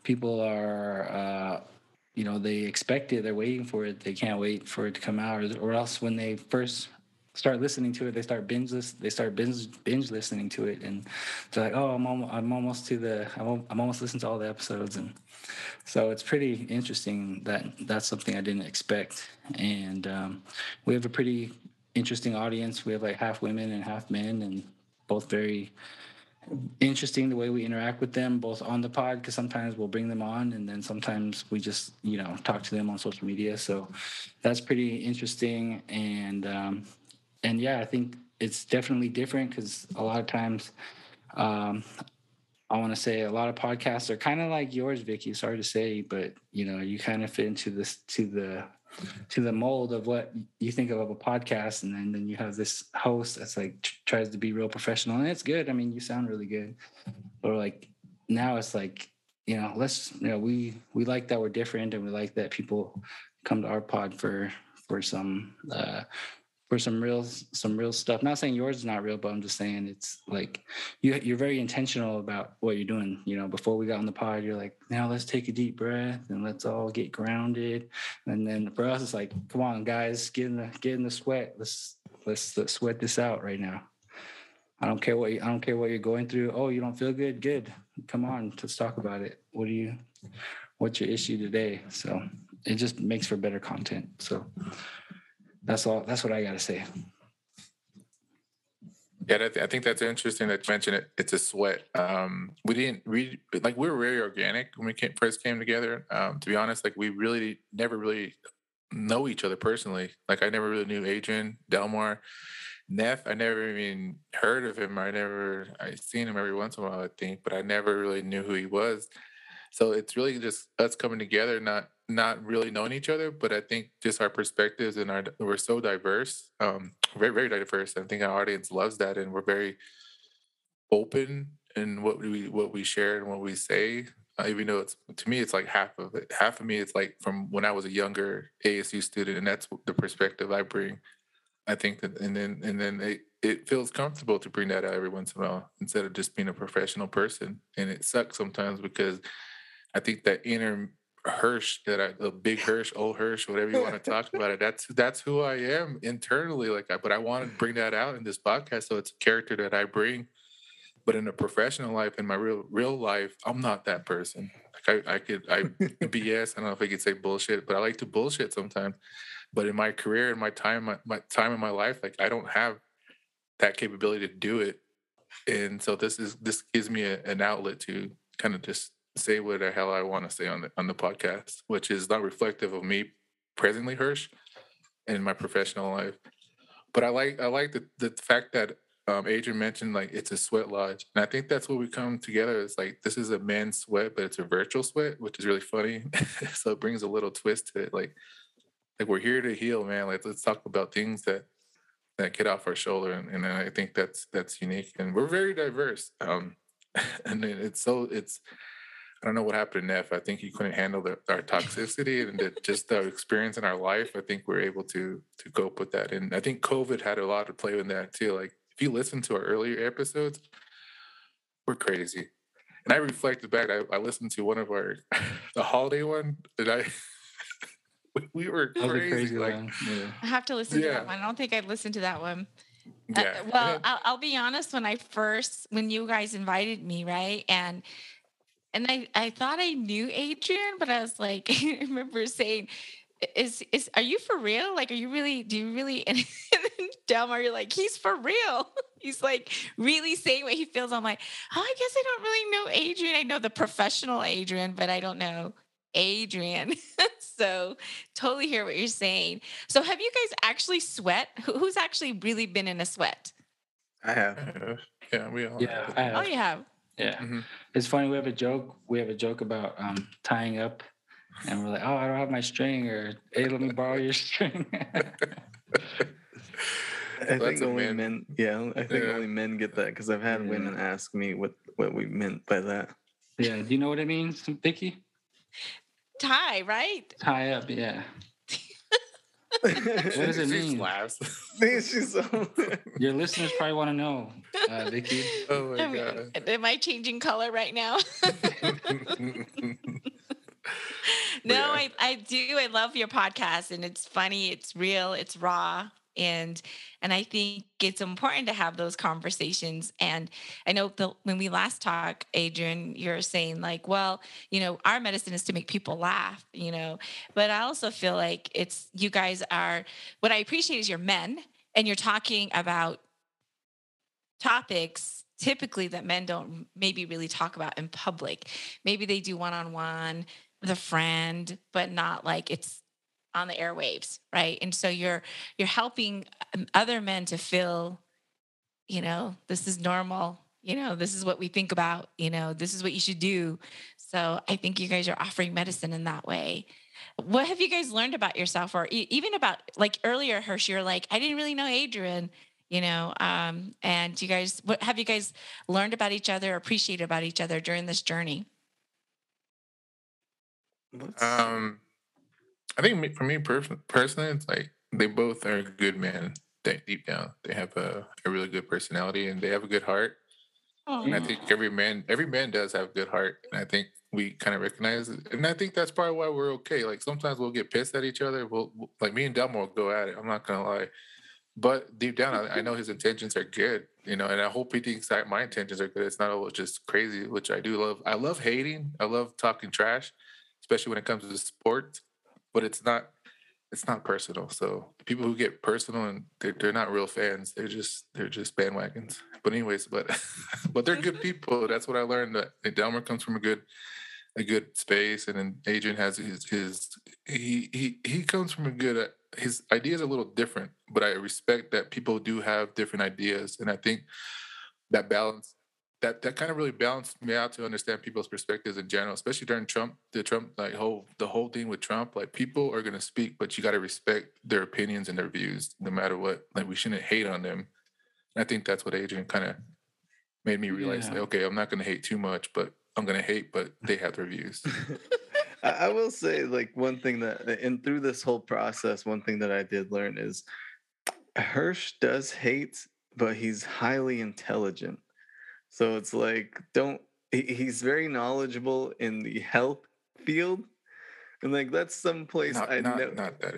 people are, uh, you know, they expect it. They're waiting for it. They can't wait for it to come out, or, or else when they first start listening to it, they start binge list. They start binge binge listening to it, and they're like, "Oh, I'm almost, I'm almost to the, I'm, I'm almost listening to all the episodes," and so it's pretty interesting that that's something I didn't expect. And um, we have a pretty interesting audience. We have like half women and half men, and both very interesting the way we interact with them both on the pod because sometimes we'll bring them on and then sometimes we just you know talk to them on social media so that's pretty interesting and um and yeah i think it's definitely different because a lot of times um i want to say a lot of podcasts are kind of like yours vicky sorry to say but you know you kind of fit into this to the to the mold of what you think of, of a podcast and then, then you have this host that's like tr- tries to be real professional and it's good i mean you sound really good. But like now it's like you know let's you know we we like that we're different and we like that people come to our pod for for some uh for some real some real stuff. Not saying yours is not real but i'm just saying it's like you you're very intentional about what you're doing you know? Before we got on the pod you're like now let's take a deep breath and let's all get grounded. And then for us it's like come on guys get in the get in the sweat. Let's let's, let's sweat this out right now. I don't care what you, i don't care what you're going through. Oh you don't feel good? Good. Come on let's talk about it. What do you what's your issue today? So it just makes for better content. So that's all that's what i got to say Yeah, I think that's interesting that you mentioned it. It's a sweat. Um, we didn't we like we were very organic when we came, first came together. Um, to be honest, like we really never really know each other personally. Like I never really knew Adrian Delmar, Neff. I never even heard of him. I never I seen him every once in a while, I think, but I never really knew who he was. So it's really just us coming together, not not really knowing each other, but I think just our perspectives and our we're so diverse, um, very very diverse. I think our audience loves that, and we're very open in what we what we share and what we say. Uh, even though it's to me, it's like half of it. Half of me, it's like from when I was a younger ASU student, and that's the perspective I bring. I think that, and then and then it, it feels comfortable to bring that out every once in a while instead of just being a professional person. And it sucks sometimes because I think that inner Hirsch, that I, the big Hirsch, old Hirsch, whatever you want to talk about it, that's that's who I am internally. Like, I, but I want to bring that out in this podcast, so it's a character that I bring. But in a professional life, in my real real life, I'm not that person. Like I, I could I BS. I don't know if I could say bullshit, but I like to bullshit sometimes. But in my career, in my time, my, my time in my life, like I don't have that capability to do it. And so this is this gives me a, an outlet to kind of just say what the hell I want to say on the on the podcast, which is not reflective of me presently, Hirsch, in my professional life. But I like I like the the fact that um, Adrian mentioned like it's a sweat lodge, and I think that's what we come together. It's like this is a men's sweat, but it's a virtual sweat, which is really funny. so it brings a little twist to it. Like like we're here to heal, man. Like let's talk about things that that get off our shoulder, and, and I think that's that's unique, and we're very diverse. Um, and it's so it's I don't know what happened to Neff. I think he couldn't handle the, our toxicity and the, just the experience in our life. I think we're able to to cope with that. And I think COVID had a lot to play with that too. Like if you listen to our earlier episodes, we're crazy. And I reflected back. I, I listened to one of our the holiday one, and I we were That was a crazy. crazy like. Yeah. I have to listen to that one. I don't think I've listened to that one. Uh, well, I'll, I'll be honest. When I first, when you guys invited me, right, and and I I thought I knew Adrian, but I was like, I remember saying, "Is is are you for real? Like, are you really? Do you really?" And, then Delmar, you're like, "He's for real." He's like really saying what he feels. I'm like, oh, I guess I don't really know Adrian. I know the professional Adrian, but I don't know Adrian. so totally hear what you're saying. So have you guys actually sweat? Who's actually really been in a sweat? I have. uh, yeah, we all Yeah, have. I have. Oh, you have. Yeah. Mhm. It's funny. We have a joke. We have a joke about um, tying up, and we're like, "Oh, I don't have my string," or "Hey, let me borrow your string." I That's think a only man- men. Yeah, I think Yeah. only men get that because I've had Yeah. women ask me what what we meant by that. yeah. Do you know what it means, Vicky? Tie, right? Tie up. Yeah. What does it She mean? laughs. She's. Your listeners probably want to know, uh, Vicky. oh my I mean, god. am I changing color right now? no, yeah. I, I do. I love your podcast and it's funny, it's real, it's raw. And and I think it's important to have those conversations. And I know the when we last talked, Adrian, you're saying like, well, you know, our medicine is to make people laugh, you know. But I also feel like it's you guys are what I appreciate is you're men and you're talking about topics typically that men don't maybe really talk about in public. Maybe they do one on one with a friend, but not like it's on the airwaves, right? And so you're you're helping um, other men to feel, you know, this is normal. You know, this is what we think about. You know, this is what you should do. So I think you guys are offering medicine in that way. What have you guys learned about yourself, or e- even about like earlier, Hirsch? You're like, I didn't really know Adrian you know um, and you guys what have you guys learned about each other appreciated about each other during this journey Let's- Um, I think for me personally, it's like they both are good men. Deep down, they have a, a really good personality and they have a good heart. And I think every man, every man does have a good heart. And I think we kind of recognize it. And I think that's probably why we're okay. Like sometimes we'll get pissed at each other. We'll we'll- like me and Delmo will go at it. I'm not gonna lie. But deep down, I, I know his intentions are good, you know, and I hope he thinks that my intentions are good. It's not all just crazy, which I do love. I love hating. I love talking trash, especially when it comes to sports. But it's not, it's not personal. So people who get personal and they're, they're not real fans. They're just they're just bandwagons. But anyways, but but they're good people. That's what I learned. That Delmar comes from a good a good space, and then Adrian has his his he he he comes from a good. uh, His ideas are a little different, but I respect that people do have different ideas, and I think that balance that that kind of really balanced me out to understand people's perspectives in general, especially during Trump, the Trump like whole the whole thing with Trump. Like people are gonna speak, but you got to respect their opinions and their views, no matter what. Like we shouldn't hate on them. And I think that's what Adrian kind of made me realize. Yeah. Like, okay, I'm not gonna hate too much, but I'm gonna hate, but they have their views. I, I will say, like one thing that, and through this whole process, one thing that I did learn is Hirsch does hate, but he's highly intelligent. So it's like, don't. He's very knowledgeable in the health field, and like that's some place not, I not, know. not that.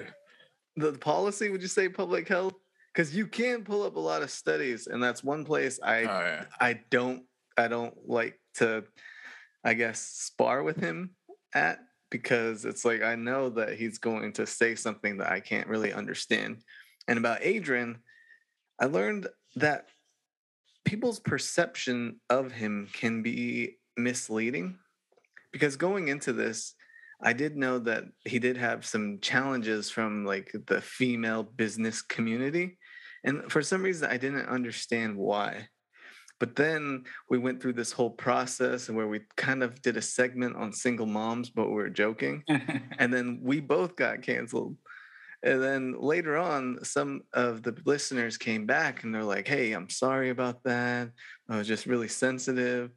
the policy would you say public health because you can pull up a lot of studies and that's one place i oh yeah. i don't i don't like to i guess spar with him at because it's like i know that he's going to say something that i can't really understand and about adrian i learned that people's perception of him can be misleading because going into this I did know that he did have some challenges from like the female business community. And for some reason, I didn't understand why. But then we went through this whole process where we kind of did a segment on single moms, but we were joking. And then we both got canceled. And then later on, some of the listeners came back and they're like, hey, I'm sorry about that. I was just really sensitive.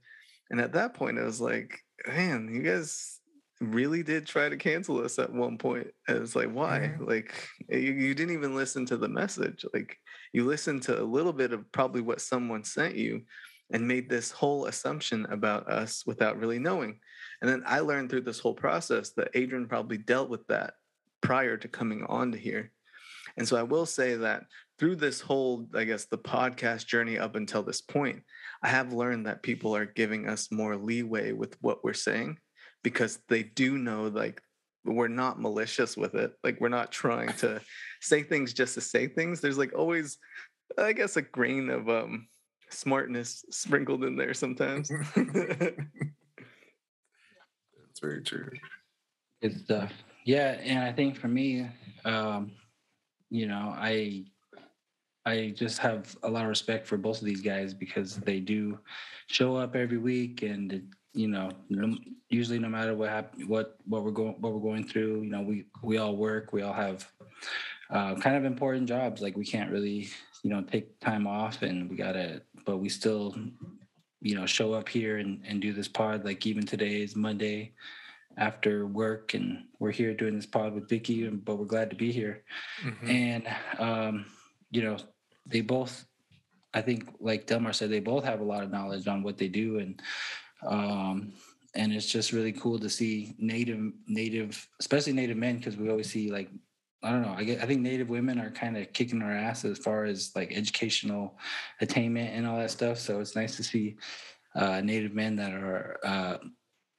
And at that point, I was like, man, you guys really did try to cancel us at one point. And it's like, why? Mhm. Like, you, you didn't even listen to the message. Like, you listened to a little bit of probably what someone sent you and made this whole assumption about us without really knowing. And then I learned through this whole process that Adrian probably dealt with that prior to coming on to here. And so I will say that through this whole, I guess, the podcast journey up until this point, I have learned that people are giving us more leeway with what we're saying because they do know like we're not malicious with it. Like we're not trying to say things just to say things. There's like always, I guess, a grain of um smartness sprinkled in there sometimes. That's very true. Good stuff. Yeah, and I think for me, um, you know, I I just have a lot of respect for both of these guys because they do show up every week, and you know, no, usually no matter what happen, what what we're going what we're going through, you know, we we all work, we all have uh, kind of important jobs. Like we can't really, you know, take time off, and we gotta, but we still, you know, show up here and and do this pod. Like even today is Monday after work and we're here doing this pod with Vicky, but we're glad to be here. Mhm. And um, you know, they both I think like Delmar said, they both have a lot of knowledge on what they do and um and it's just really cool to see native native especially native men because we always see like I don't know. I get, I think Native women are kind of kicking our ass as far as like educational attainment and all that stuff. So it's nice to see uh, Native men that are uh,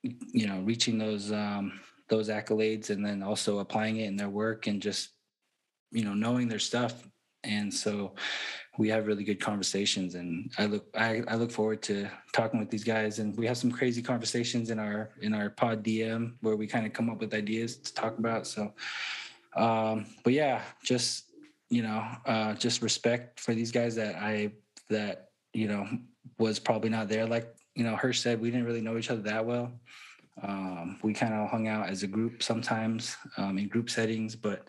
you know reaching those um those accolades and then also applying it in their work and just you know knowing their stuff. And so we have really good conversations and i look I, I look forward to talking with these guys. And we have some crazy conversations in our in our pod dm where we kind of come up with ideas to talk about. So um but yeah just you know uh just respect for these guys that i that you know was probably not there like you know hirsch said we didn't really know each other that well um, we kind of hung out as a group sometimes um, in group settings, but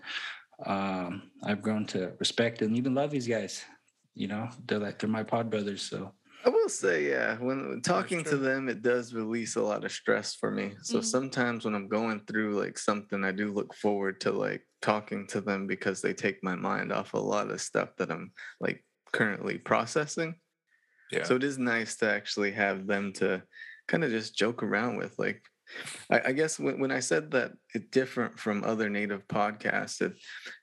um, I've grown to respect and even love these guys. You know, they're like they're my pod brothers. So I will say, yeah, when when talking to them, it does release a lot of stress for me. So Mhm. sometimes when I'm going through like something, I do look forward to like talking to them because they take my mind off a lot of stuff that I'm like currently processing. Yeah. So it is nice to actually have them to kind of just joke around with. Like, I, I guess when, when I said that it's different from other native podcasts, it,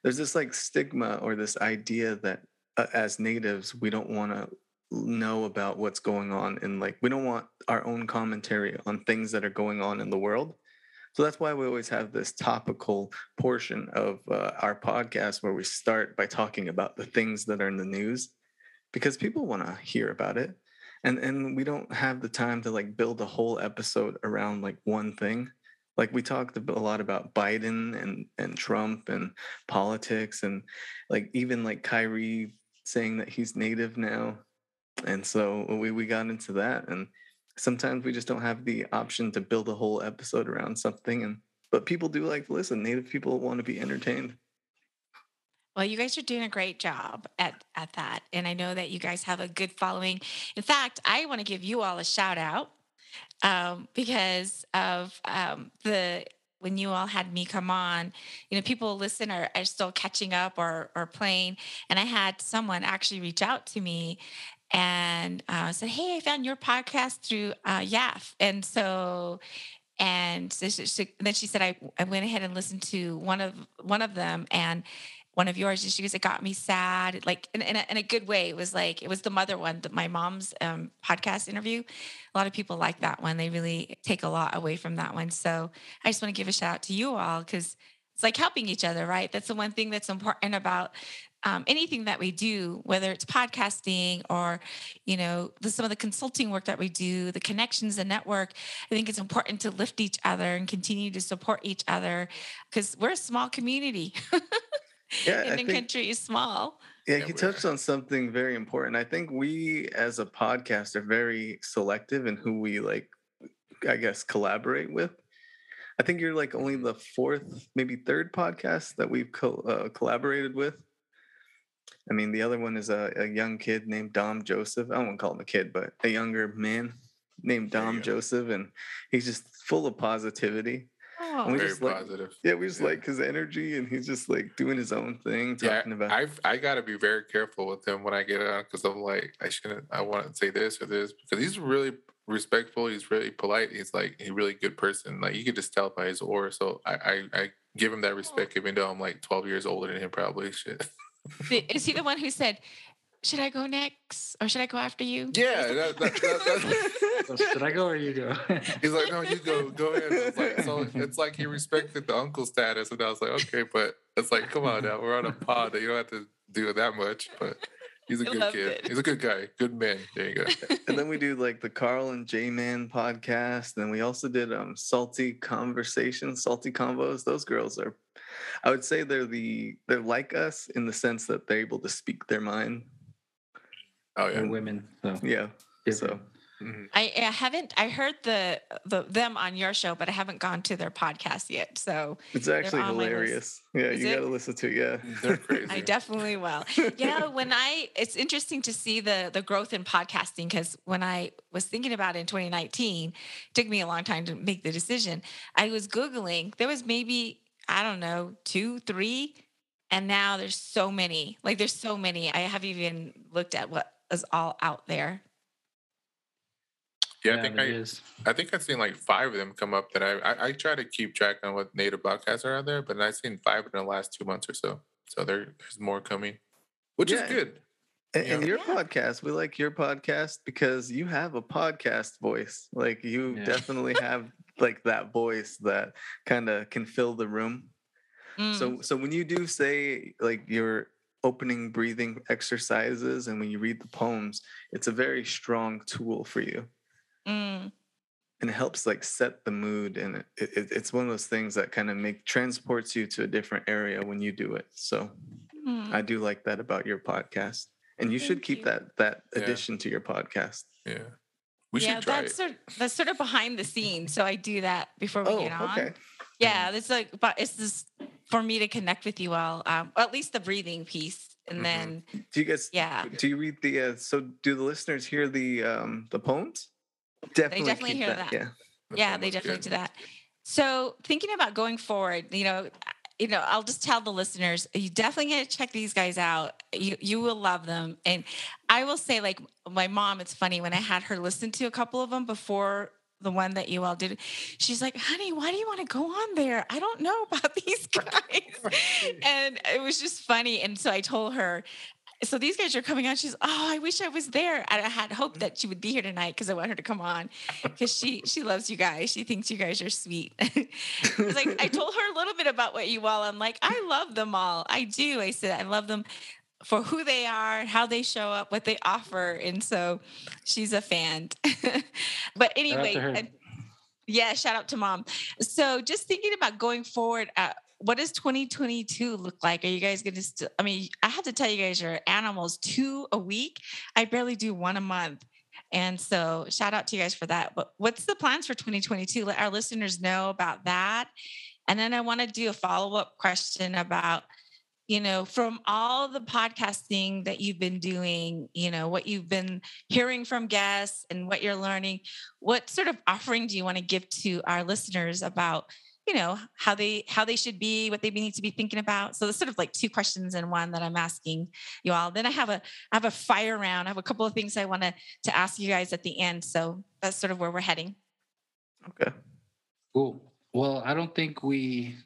there's this like stigma or this idea that uh, as natives, we don't want to know about what's going on and like we don't want our own commentary on things that are going on in the world. So that's why we always have this topical portion of uh, our podcast where we start by talking about the things that are in the news because people want to hear about it and and we don't have the time to like build a whole episode around like one thing. Like we talked a lot about biden and and trump and politics and like even like kyrie saying that he's native now and so we, we got into that and sometimes we just don't have the option to build a whole episode around something and but people do like to listen. Native people want to be entertained Well, you guys are doing a great job at at that, and I know that you guys have a good following. In fact, I want to give you all a shout out um, because of um, the when you all had me come on. You know, people listen are, are still catching up or or playing, and I had someone actually reach out to me and uh, said, "Hey, I found your podcast through uh, YAF," and so and so she, she- then she said I, I went ahead and listened to one of one of them and one of yours and she goes it got me sad like in, in, a, in a good way. It was like it was the mother one my mom's um, podcast interview. A lot of people like that one. They really take a lot away from that one. So i just want to give a shout out to you all because it's like helping each other right? That's the one thing that's important about um, anything that we do whether it's podcasting or you know the, some of the consulting work that we do the connections the network I think it's important to lift each other and continue to support each other because we're a small community. Yeah, I the think- country is small. Yeah, Yeah, he touched on something very important. I think we as a podcast are very selective in who we like, I guess, collaborate with. I think you're like only the fourth, maybe third podcast that we've co- uh, collaborated with. I mean, the other one is a, a young kid named Dom Joseph. I don't want to call him a kid, but a younger man. named There you Dom. Joseph, and he's just full of positivity. And we Very just like- positive. Yeah, we just Yeah. like his energy, and he's just like doing his own thing, Yeah, about. I've I gotta be very careful with him when I get on because I'm like I shouldn't I want to say this or this because he's really respectful. He's really polite. He's like a really good person. Like you could just tell by his aura. So I I, I give him that respect even though I'm like 12 years older than him probably. Shit. Is he the one who said, "Should I go next or should I go after you?" Yeah, that, that, that, So should I go or you go? He's like, no, you go, go ahead. Like, so it's like he respected the uncle status, and I was like, okay, but it's like, come on now, we're on a pod, you don't have to do it that much. But he's a I good kid. it. He's a good guy, good man. There you go. and then we do like the Carl and J Man podcast. And we also did um salty conversations, salty combos. Those girls are I would say they're the they're like us in the sense that they're able to speak their mind. Oh Or yeah. women. So Yeah. different. Mhm. I, I haven't. I heard the the them on your show, but I haven't gone to their podcast yet. So It's actually on my list. hilarious. Yeah, Is you it? gotta listen to it. Yeah. They're crazy. I definitely will. Yeah, when I it's interesting to see the the growth in podcasting because when I was thinking about it in 2019, it took me a long time to make the decision. I was googling. There was maybe I don't know two, three, and now there's so many. Like there's so many. I haven't even looked at what is all out there. yeah, I think there I, is. I think I've seen like five of them come up that I, I I try to keep track on what native podcasts are out there, but I've seen five in the last two months or so. So there, there's more coming, which Yeah. is good. And, and your Yeah. podcast, we like your podcast because you have a podcast voice. Like you Yeah. definitely have like that voice that kind of can fill the room. Mm. So so when you do say like your opening breathing exercises and when you read the poems, it's a very strong tool for you. Mm. And it helps like set the mood and it, it, it's one of those things that kind of make transports you to a different area when you do it. So Mm. I do like that about your podcast. And you should keep you. that that Yeah. addition to your podcast. Yeah, we yeah, should try that's it. sort that's sort of behind the scenes. So I do that before we Oh, get on. okay. Yeah, it's like, but it's just for me to connect with you all, um, at least the breathing piece, and Mhm. then Do you guys yeah, do you read the uh, so do the listeners hear the um the poems? Definitely, definitely hear that. Yeah. That's yeah, they definitely good. do that. So thinking about going forward, you know, you know, I'll just tell the listeners, you definitely got to check these guys out. You you will love them, and I will say, like my mom, it's funny when I had her listen to a couple of them before the one that you all did. She's like, "Honey, why do you want to go on there? I don't know about these guys." and it was just funny, and so I told her. So these guys are coming on. She's, oh, I wish I was there. And I had hoped that she would be here tonight because I want her to come on because she she loves you guys. She thinks you guys are sweet. It's like I told her a little bit about what you all. I'm like, I love them all. I do. I said I love them for who they are, how they show up, what they offer, and so she's a fan. but anyway, yeah, shout out to mom. So just thinking about going forward. Uh, what does 2022 look like? Are you guys going to still? I mean, I have to tell you guys, you're animals two a week. I barely do one a month. And so shout out to you guys for that. But what's the plans for 2022? Let our listeners know about that. And then I want to do a follow-up question about, you know, from all the podcasting that you've been doing, you know, what you've been hearing from guests and what you're learning, what sort of offering do you want to give to our listeners about, you know, how they how they should be, what they need to be thinking about? So there's sort of like two questions in one that I'm asking you all. Then I have a I have a fire round. I have a couple of things I want to to ask you guys at the end. So that's sort of where we're heading. Okay. Cool. Well, I don't think we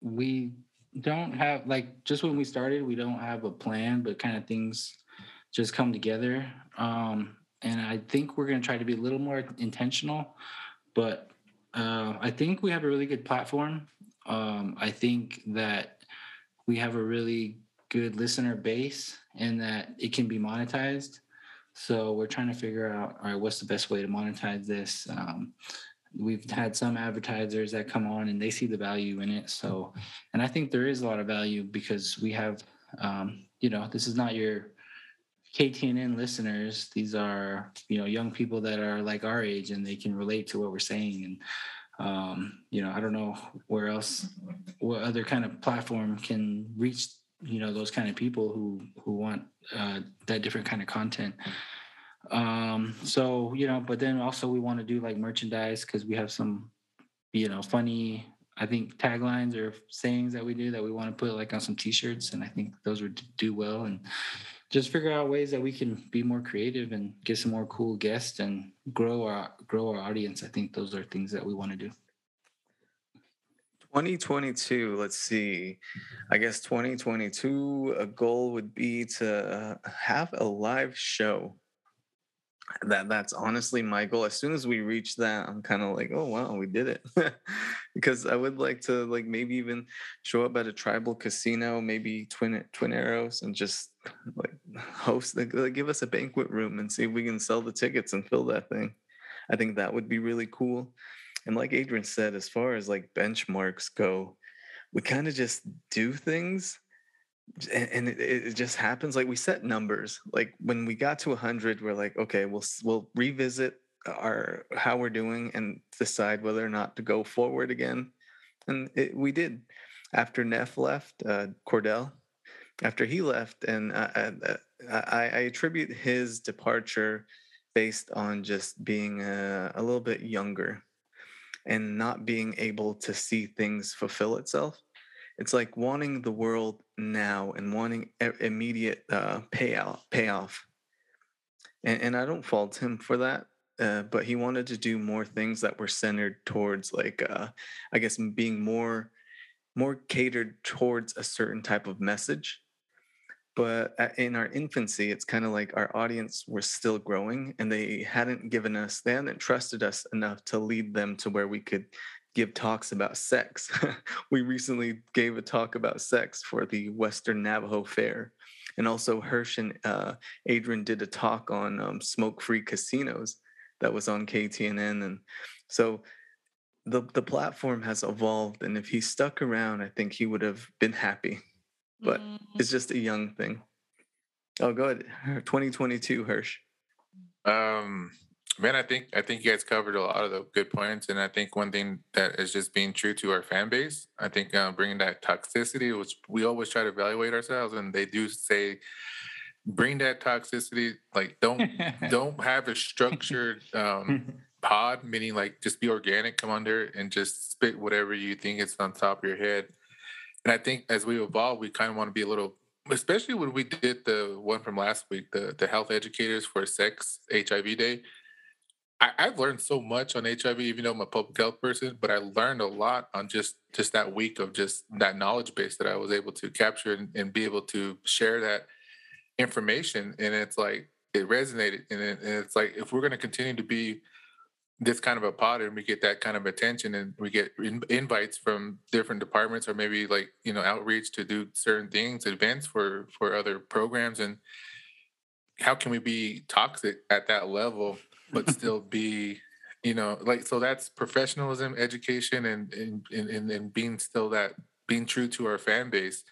we don't have like just when we started, we don't have a plan, but kind of things just come together. Um, and I think we're gonna try to be a little more intentional, but uh, I think we have a really good platform. Um, I think that we have a really good listener base and that it can be monetized. So we're trying to figure out, all right, what's the best way to monetize this? Um, we've had some advertisers that come on and they see the value in it. So, and I think there is a lot of value because we have, um, you know, this is not your KTNN listeners. These are, you know, young people that are like our age and they can relate to what we're saying. And, um, you know, I don't know where else, what other kind of platform can reach, you know, those kind of people who, who want uh, that different kind of content. Um, so you know, but then also we want to do like merchandise because we have some, you know, funny I think taglines or sayings that we do that we want to put like on some t-shirts and I think those would do well and just figure out ways that we can be more creative and get some more cool guests and grow our grow our audience. I think those are things that we want to do. 2022, let's see. I guess 2022 a goal would be to have a live show that that's honestly my goal as soon as we reach that i'm kind of like oh wow we did it. Because i would like to like maybe even show up at a tribal casino maybe twin twin arrows and just like host like, give us a banquet room and see if we can sell the tickets and fill that thing. I think that would be really cool. And like adrian said as far as like benchmarks go we kind of just do things and, it, it, just happens like we set numbers like when we got to 100 we're like okay we'll we'll revisit our how we're doing and decide whether or not to go forward again. And it, we did. After neff left uh, cordell after he left and uh, I, uh, I, I attribute his departure based on just being a, a little bit younger and not being able to see things fulfill itself it's like wanting the world now and wanting immediate uh, payout payoff. And, and i don't fault him for that uh, but he wanted to do more things that were centered towards like uh, i guess being more more catered towards a certain type of message. But in our infancy it's kind of like our audience was still growing and they hadn't given us they hadn't trusted us enough to lead them to where we could give talks about sex. we recently gave a talk about sex for the Western Navajo Fair. And also, Hirsch and uh, Adrian did a talk on um, smoke free casinos that was on KTNN. And so the, the platform has evolved. And if he stuck around, I think he would have been happy. But mm-hmm. it's just a young thing. Oh, go ahead. 2022, Hirsch. Um, Man, I think I think you guys covered a lot of the good points, and I think one thing that is just being true to our fan base. I think uh, bringing that toxicity, which we always try to evaluate ourselves, and they do say, bring that toxicity. Like don't don't have a structured um, pod, meaning like just be organic, come under and just spit whatever you think is on top of your head. And I think as we evolve, we kind of want to be a little especially when we did the one from last week, the the health educators for sex HIV day. I, have learned so much on HIV, even though I'm a public health person, but I learned a lot on just just that week of just that knowledge base that I was able to capture and, and be able to share that information. And it's like it resonated, and, it, and it's like if we're going to continue to be this kind of a pod and we get that kind of attention and we get in, invites from different departments or maybe like you know outreach to do certain things events for for other programs and how can we be toxic at that level but still be you know like so that's professionalism education and and and, and being still that being true to our fan base.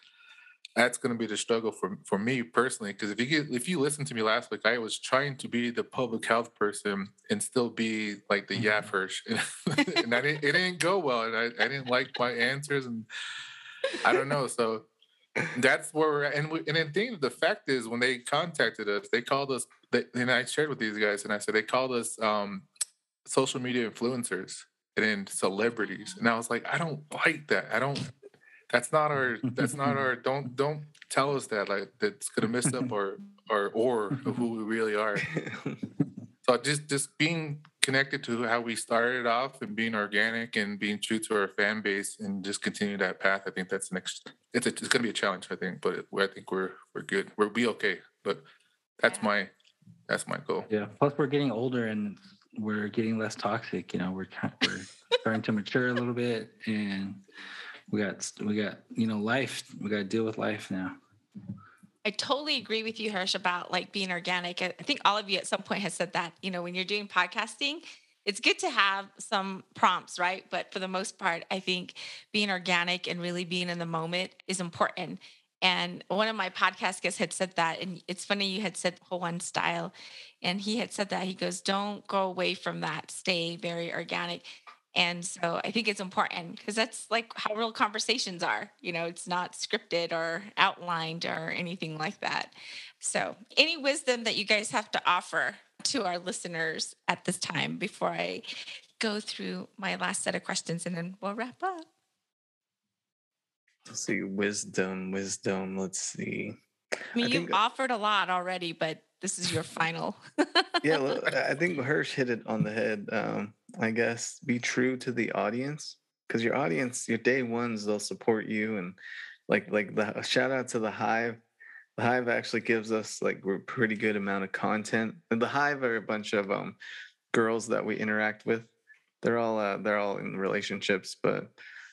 That's going to be the struggle for for me personally because if you get, if you listen to me last week i was trying to be the public health person and still be like the mm and I didn't, it didn't go well and I, I didn't like my answers and i don't know so that's where we're at. And, we, and the thing, the fact is, when they contacted us, they called us, they, and I shared with these guys, and I said, they called us um, social media influencers and then celebrities. And I was like, I don't like that. I don't, that's not our, that's not our, don't, don't tell us that, like, that's going to mess up our, our, or of who we really are. So just, just being connected to how we started off and being organic and being true to our fan base and just continue that path. I think that's the next. It's a, it's going to be a challenge, I think, but I think we're we're good. We'll be okay. But that's my that's my goal. Yeah. Plus, we're getting older and we're getting less toxic. You know, we're we're starting to mature a little bit, and we got we got you know life. We got to deal with life now. I totally agree with you, Hirsch, about like being organic. I think all of you at some point has said that, you know, when you're doing podcasting, it's good to have some prompts, right? But for the most part, I think being organic and really being in the moment is important. And one of my podcast guests had said that. And it's funny you had said one style. And he had said that. He goes, don't go away from that. Stay very organic. And so I think it's important because that's like how real conversations are. You know, it's not scripted or outlined or anything like that. So, any wisdom that you guys have to offer to our listeners at this time before I go through my last set of questions and then we'll wrap up? Let's see, wisdom, wisdom. Let's see. I mean, I you've think- offered a lot already, but this is your final. Yeah, I I think Hirsch hit it on the head. Um, I guess be true to the audience because your audience, your day ones, they'll support you and like like the shout out to the Hive. The Hive actually gives us like a pretty good amount of content. And the Hive are a bunch of um girls that we interact with. They're all uh, they're all in relationships, but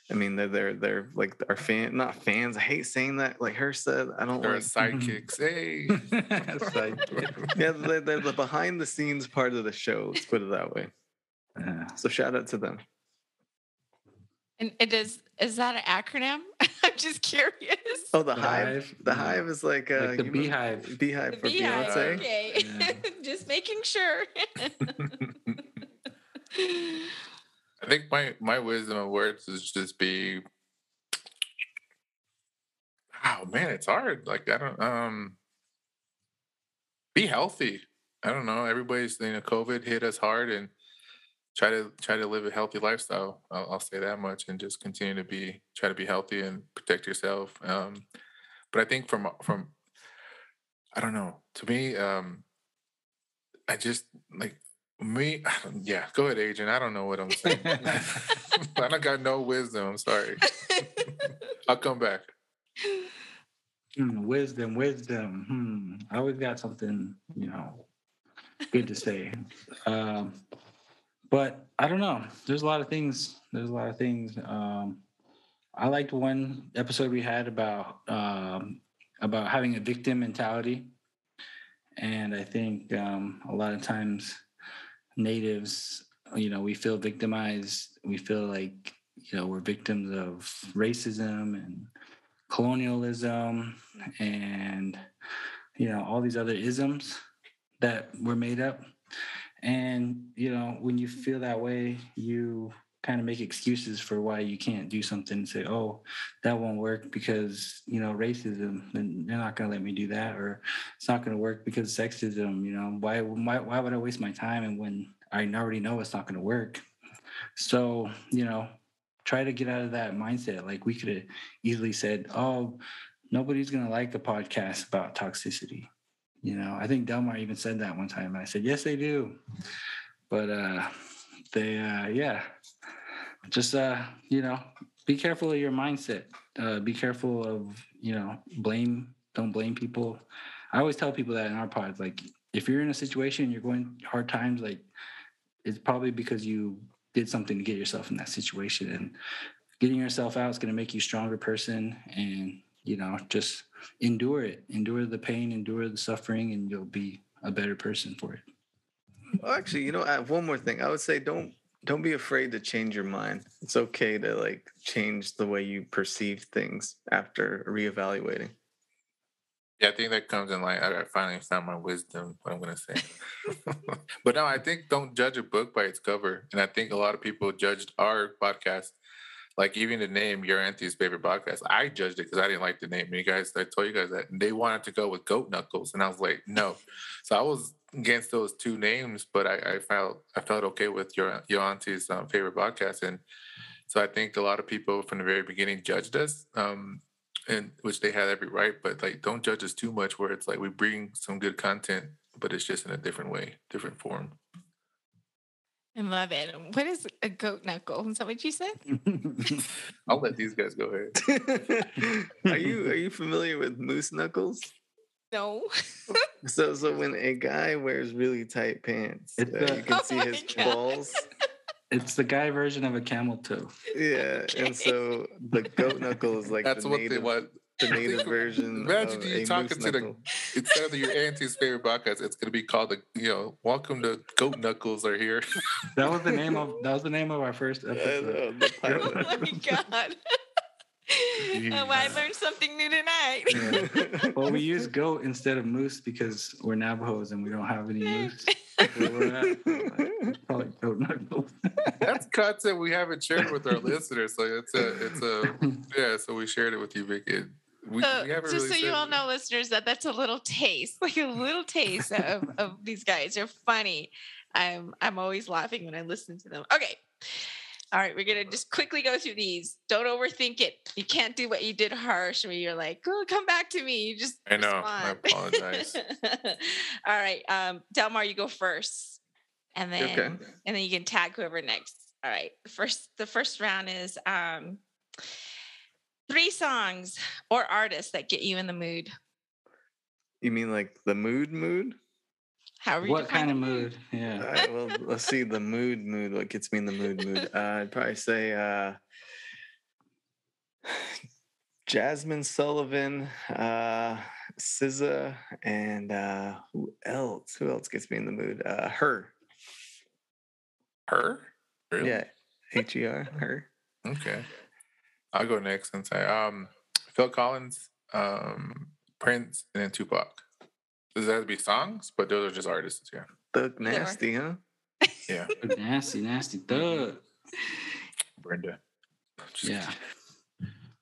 I mean they're they're they're like our fan not fans. I hate saying that. Like Hirsch said, I don't Or like sidekicks. Hey. Yeah, they're, they're the behind the scenes part of the show. Let's put it that way. Yeah. So shout out to them. and it is is that an acronym? I'm just curious. Oh, the The hive. Hive? The Yeah. hive is like, uh, Like the you know, beehive. Beehive The for beehive. Beyonce. Okay. Yeah. just making sure. I think my my wisdom of words is just be. Oh man, it's hard. Like I don't um. Be healthy. I don't know. Everybody's you know COVID hit us hard and try to try to live a healthy lifestyle. I'll, I'll say that much and just continue to be try to be healthy and protect yourself. Um, but I think from from I don't know. To me, um, I just like me. I don't- Yeah, go ahead, agent. I don't know what I'm saying. I don't got no wisdom. I'm sorry. I'll come back. Hmm, wisdom, wisdom. Hmm. I always got something, you know, good to say. Um, but I don't know. There's a lot of things. There's a lot of things. Um, I liked one episode we had about um, about having a victim mentality, and I think um, a lot of times natives, you know, we feel victimized. We feel like you know we're victims of racism and colonialism and you know all these other isms that were made up and you know when you feel that way you kind of make excuses for why you can't do something and say oh that won't work because you know racism then they're not going to let me do that or it's not going to work because sexism you know why, why why would i waste my time and when i already know it's not going to work? So you know try to get out of that mindset. Like we could have easily said oh nobody's going to like a podcast about toxicity you know i think delmar even said that one time and i said yes they do. But uh they uh yeah. Just uh you know be careful of your mindset. Uh be careful of you know blame don't blame people. I always tell people that in our pods like if you're in a situation you're going hard times like it's probably because you did something to get yourself in that situation and getting yourself out is going to make you a stronger person and you know just endure it endure the pain endure the suffering and you'll be a better person for it Well, actually, you know, I have one more thing. I would say don't don't be afraid to change your mind. It's okay to like change the way you perceive things after reevaluating. Yeah, I think that comes in like I I finally found my wisdom. What I'm gonna say, but no, I think don't judge a book by its cover. And I think a lot of people judged our podcast, like even the name Your Auntie's favorite podcast. I judged it because I didn't like the name. You guys, I told you guys that and they wanted to go with Goat Knuckles, and I was like, no. So I was against those two names, but I, I felt I felt okay with your your auntie's um, favorite podcast, and so I think a lot of people from the very beginning judged us. Um, and which they had every right, but like don't judge us too much where it's like we bring some good content, but it's just in a different way, different form. I love it. What is a goat knuckle? Is that what you said? I'll let these guys go ahead. are you are you familiar with moose knuckles? No. So so when a guy wears really tight pants, uh, a- you can Oh see his God. balls. it's the guy version of a camel toe Yeah, Okay. and so the goat knuckle is like That's the what native, they want. The native version. Imagine of you a talking moose to the knuckle. instead of your auntie's favorite podcast, it's gonna be called the you know, welcome to Goat Knuckles are here. that was the name of that was the name of our first episode the oh pilot. my God. oh, I learned something new tonight. Yeah. well we use goat instead of moose because we're navajos and we don't have any moose where we're at. So, like, Probably goat knuckles. That's content we haven't shared with our listeners. So it's a it's a yeah, so we shared it with you, Vicky. We, So, we just really so you all know, listeners, that that's a little taste, like a little taste of, of these guys. They're funny. I'm I'm always laughing when I listen to them. Okay. All right, we're gonna just quickly go through these. Don't overthink it. You can't do what you did Hirsch where you're like, oh, come back to me. You just I know. I apologize. all right. Um, Delmar, you go first. And then Okay. and then you can tag whoever next. All right. The first the first round is um three songs or artists that get you in the mood. You mean like the mood mood? However you What define kind of the mood? Yeah. right, well, let's see the mood mood. What gets me in the mood mood? Uh, I'd probably say uh, Jazmine Sullivan, uh, SZA, and uh, who else? Who else gets me in the mood? Uh, her. Her? Really? Yeah, H E R. Her. Okay. I'll go next and say um Phil Collins, um Prince, and then Tupac. Does that have to be songs? But those are just artists, yeah. Thug nasty, huh? Yeah. nasty, nasty thug. Brenda. Just Yeah. kidding.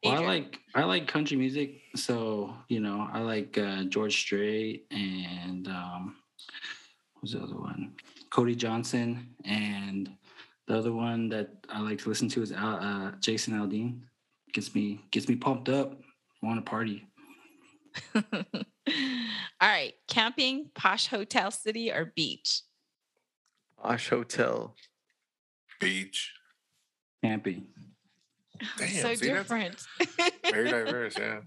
Well, I like I like country music, so you know I like uh, George Strait and um, who's the other one? Cody Johnson, and the other one that I like to listen to is Al, uh, Jason Aldean. Gets me gets me pumped up. Want to party? All right. Camping, posh hotel city, or beach? Posh Hotel. Beach. Camping. Damn, so see, different. Very diverse, yeah.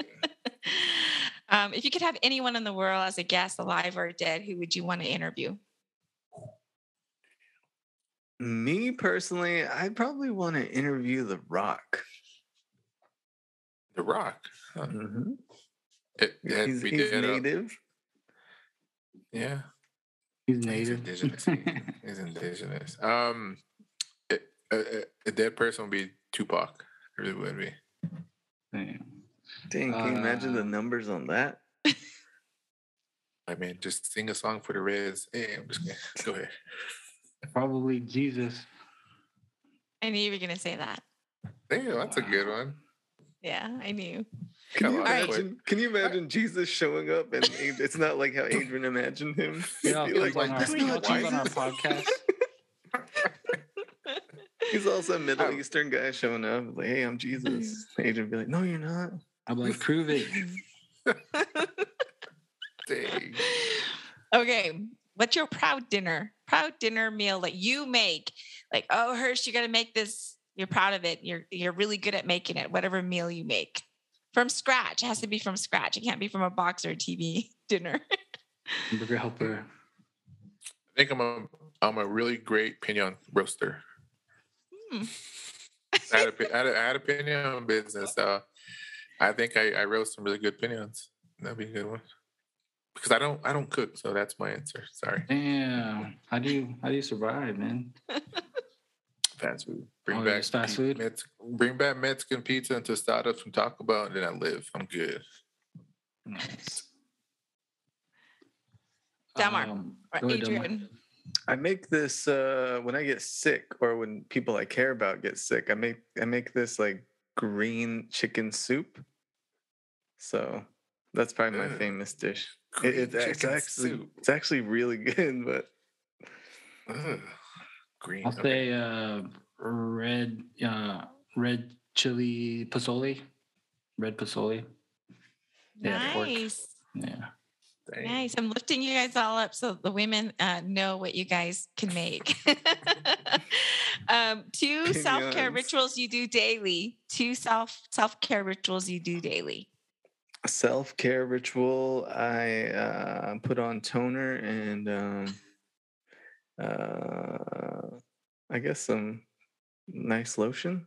um, if you could have anyone in the world as a guest, alive or dead, who would you want to interview? Me personally, I'd probably want to interview The Rock. The Rock. Huh. Mm-hmm. It, it He's, be he's dead up. native. Yeah. He's He's native. indigenous. He's indigenous. Um, it, a, a- a dead person would be Tupac. It really would be. Damn. Dang, can you imagine the Uh, numbers on that? I mean, just sing a song for the Reds. Hey, I'm just kidding. Go ahead. Probably Jesus. I knew you were going to say that. Damn, that's a good one. Yeah, I knew. Can you Got a imagine? Can you imagine Jesus showing up and it's not like how Adrian imagined him? He'd Yeah, like, on our, "That's on our podcast. He's also a Middle Oh. Eastern guy showing up. Like, hey, I'm Jesus. Adrian be like, no, you're not. I'm like, prove it. Dang. okay. What's your proud dinner? Proud dinner meal that you make? Like, oh, Hirsch, you got to make this. You're proud of it. You're you're really good at making it. Whatever meal you make from scratch, it has to be from scratch. It can't be from a box or a TV dinner. Burger helper. I think I'm a I'm a really great pinion roaster. Hmm. I had a, pi- had a, I had a pinion business. So I think I, I roast some really good pinions. That'd be a good one. Because I don't I don't cook, so that's my answer. Sorry. Damn. How do you how do you survive, man? Fast food. Bring back just fast pe- food? Mex- bring back Mexican pizza and tostadas from Taco Bell, and then I live. I'm good. Nice. Delmar, Um, Or go ahead, Delmar. Adrian. I make this uh when I get sick or when people I care about get sick, I make I make this like green chicken soup. So that's probably my Ugh. famous dish. It- Green it's, it's chicken actually soup. it's actually really good, but Ugh. Green. I'll okay. say uh, red uh, red chili pozole. Red pozole. Yeah, pork. nice. Yeah. Dang. Nice. I'm lifting you guys all up so the women uh, know what you guys can make. um, two self care rituals you do daily. Two self self care rituals you do daily. self care ritual. I uh, put on toner and um, uh, I guess some nice lotion.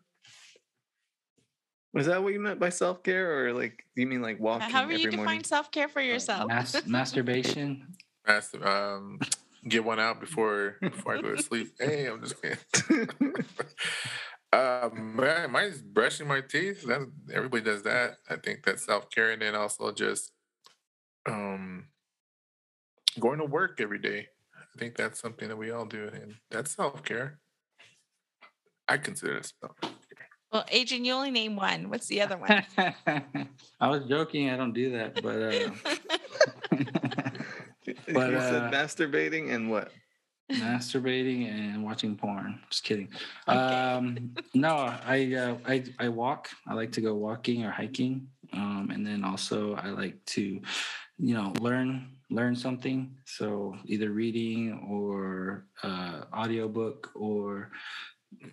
Was that what you meant by self care, or like do you mean like walking However, you every morning? define self care for yourself. Mas- masturbation. Mas- um, get one out before before I go to sleep. Hey, I'm just kidding. Uh, man, mine's brushing my teeth. That's everybody does that. I think that's self care, and then also just um going to work every day. I think that's something that we all do, and that's self care. I consider it self. Well, Adrian, you only name one. What's the other one? I was joking. I don't do that, but uh, But, you said uh, masturbating and what? masturbating and watching porn. Just kidding. Okay. Um, no, I, uh, I I walk. I like to go walking or hiking, um, and then also I like to, you know, learn learn something. So either reading or uh, audiobook or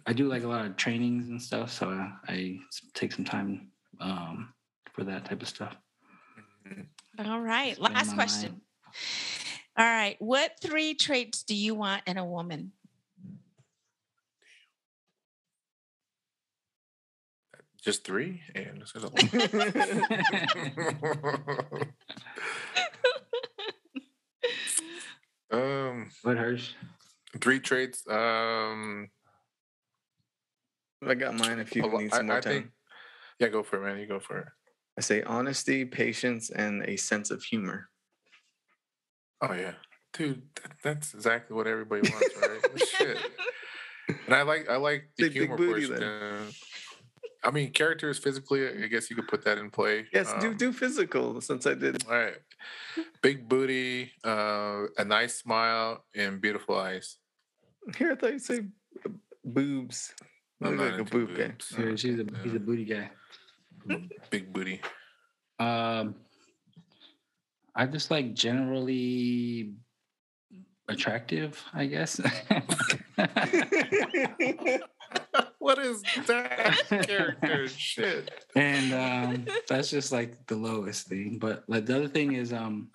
I do like a lot of trainings and stuff. So I, I take some time um, for that type of stuff. All right. Spend Last my question. All right. What three traits do you want in a woman? Just three? And this is a um What hers? three traits. Um I got mine if you need some I- more I time. think- yeah, go for it, man. You go for it. I say honesty, patience, and a sense of humor. Oh yeah. Dude, that, that's exactly what everybody wants, right? Shit. And I like I like the big humor booty portion. uh, I mean, characters physically, I guess you could put that in play. Yes, do Um, do physical since I did. All right. Big booty, uh, a nice smile, and beautiful eyes. Here I thought you say boobs. I'm Look not like a into boob guy. boobs. Yeah, she's a he's a booty guy. big booty. Um, I just like generally attractive, I guess. what is that character? Shit. and um, that's just like the lowest thing. But like the other thing is um,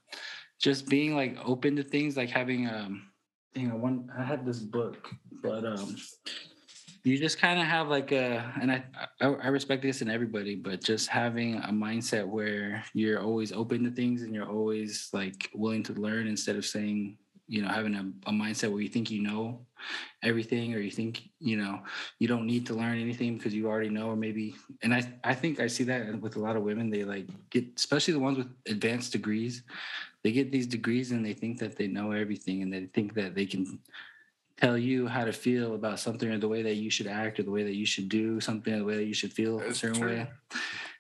just being like open to things, like having um, you know, one I had this book, but um, you just kind of have like a, and I, I I respect this in everybody, but just having a mindset where you're always open to things and you're always like willing to learn instead of saying you know having a, a mindset where you think you know everything or you think you know you don't need to learn anything because you already know or maybe and i i think i see that with a lot of women they like get especially the ones with advanced degrees they get these degrees and they think that they know everything and they think that they can tell you how to feel about something or the way that you should act or the way that you should do something or the way that you should feel a certain true. way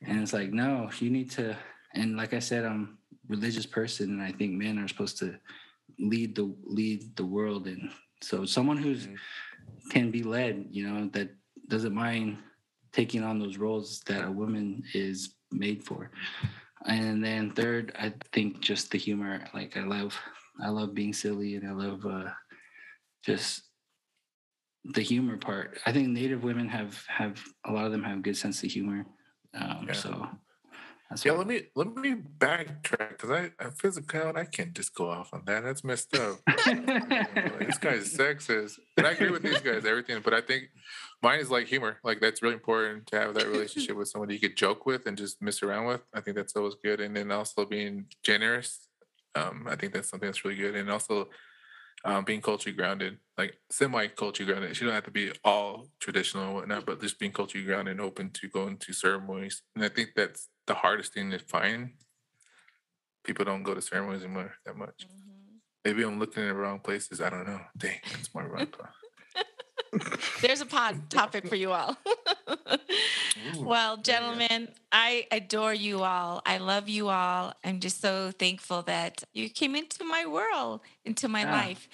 and it's like no you need to and like i said i'm a religious person and i think men are supposed to lead the lead the world and so someone who's Mhm. can be led you know that doesn't mind taking on those roles that a woman is made for and then third i think just the humor like i love i love being silly and i love uh just the humor part i think native women have have a lot of them have good sense of humor um Yeah. so that's Yeah, let me let me backtrack because I, I physical I can't just go off on that. That's messed up. This guy's sexist. And I agree with these guys, everything, but I think mine is like humor. Like that's really important to have that relationship with somebody you could joke with and just mess around with. I think that's always good. And then also being generous. Um, I think that's something that's really good. And also um, being culturally grounded, like semi culturally grounded. She don't have to be all traditional and whatnot, but just being culturally grounded and open to going to ceremonies. And I think that's the hardest thing to find. People don't go to ceremonies anymore that much. Mhm. Maybe I'm looking in the wrong places. I don't know. Dang, that's more wrong. There's a pod topic for you all. well, gentlemen, I adore you all. I love you all. I'm just so thankful that you came into my world, into my Yeah. life.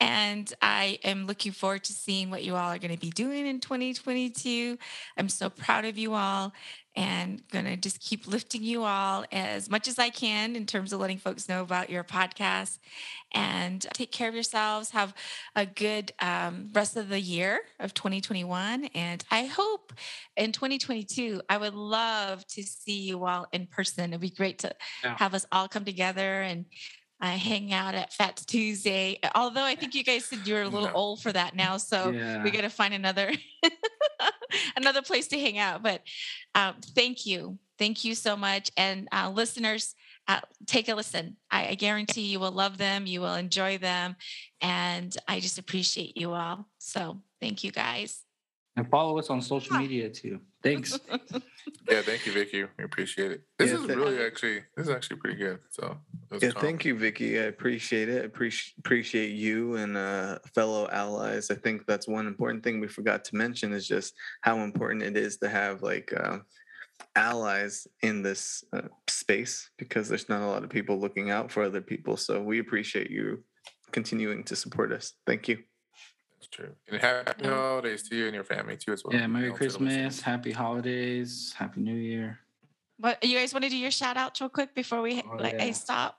And I am looking forward to seeing what you all are going to be doing in 2022. I'm so proud of you all and going to just keep lifting you all as much as I can in terms of letting folks know about your podcast. And take care of yourselves. Have a good um, rest of the year of 2021. And I hope in 2022, I would love to see you all in person. It'd be great to Yeah. have us all come together and uh, hang out at Fats Tuesday. Although I think you guys said you're a little No. old for that now. So yeah we got to find another another place to hang out but um, thank you thank you so much and uh, listeners uh, take a listen I, I guarantee you will love them you will enjoy them and i just appreciate you all so thank you guys and follow us on social media too Thanks. Yeah, thank you, Vicky. We appreciate it. This Yeah, is th- really actually this is actually pretty good. So Yeah, calm. thank you, Vicky. I appreciate it. Appreciate appreciate you and uh, fellow allies. I think that's one important thing we forgot to mention is just how important it is to have like uh, allies in this uh, space because there's not a lot of people looking out for other people. So we appreciate you continuing to support us. Thank you. That's true. And happy holidays to you and your family too as well. Yeah, Merry You know, to the listeners. Christmas, Happy Holidays, Happy New Year. What you guys want to do your shout out real quick before we Oh, like I yeah. stop?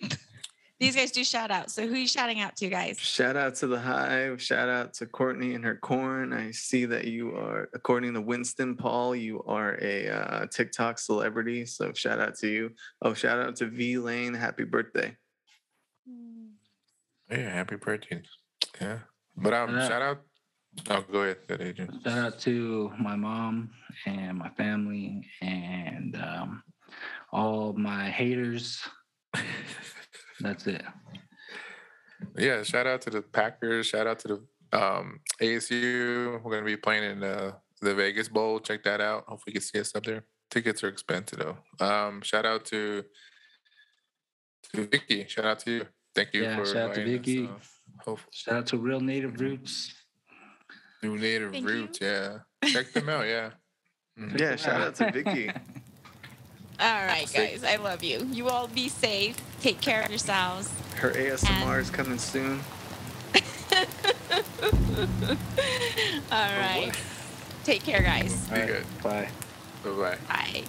These guys do shout out. So who you shouting out to, guys? Shout out to the Hive. Shout out to Courtney and her corn. I see that you are, according to Winston Paul, you are a uh, TikTok celebrity. So shout out to you. Oh, shout out to V Lane. Happy birthday. Yeah, happy birthday. Yeah. But um Yeah. shout out. Oh go ahead, Adrian. Shout out to my mom and my family and um, all my haters. That's it. Yeah, shout out to the Packers. Shout out to the um, ASU. We're gonna be playing in the the Vegas Bowl. Check that out. Hopefully, you can see us up there. Tickets are expensive though. Um, shout out to to Vicky. Shout out to you. Thank you Yeah, for shout out to inviting us, Vicky. uh, hope Shout out to Real Native Roots. New Native Thank Roots. Yeah, check them out. Yeah. Mhm. Yeah, shout out to Vicky. All right, guys. I love you. You all be safe. Take care of yourselves. Her ASMR is coming soon. All right. Take care, guys. Be All right, good. Bye. Bye bye. Bye.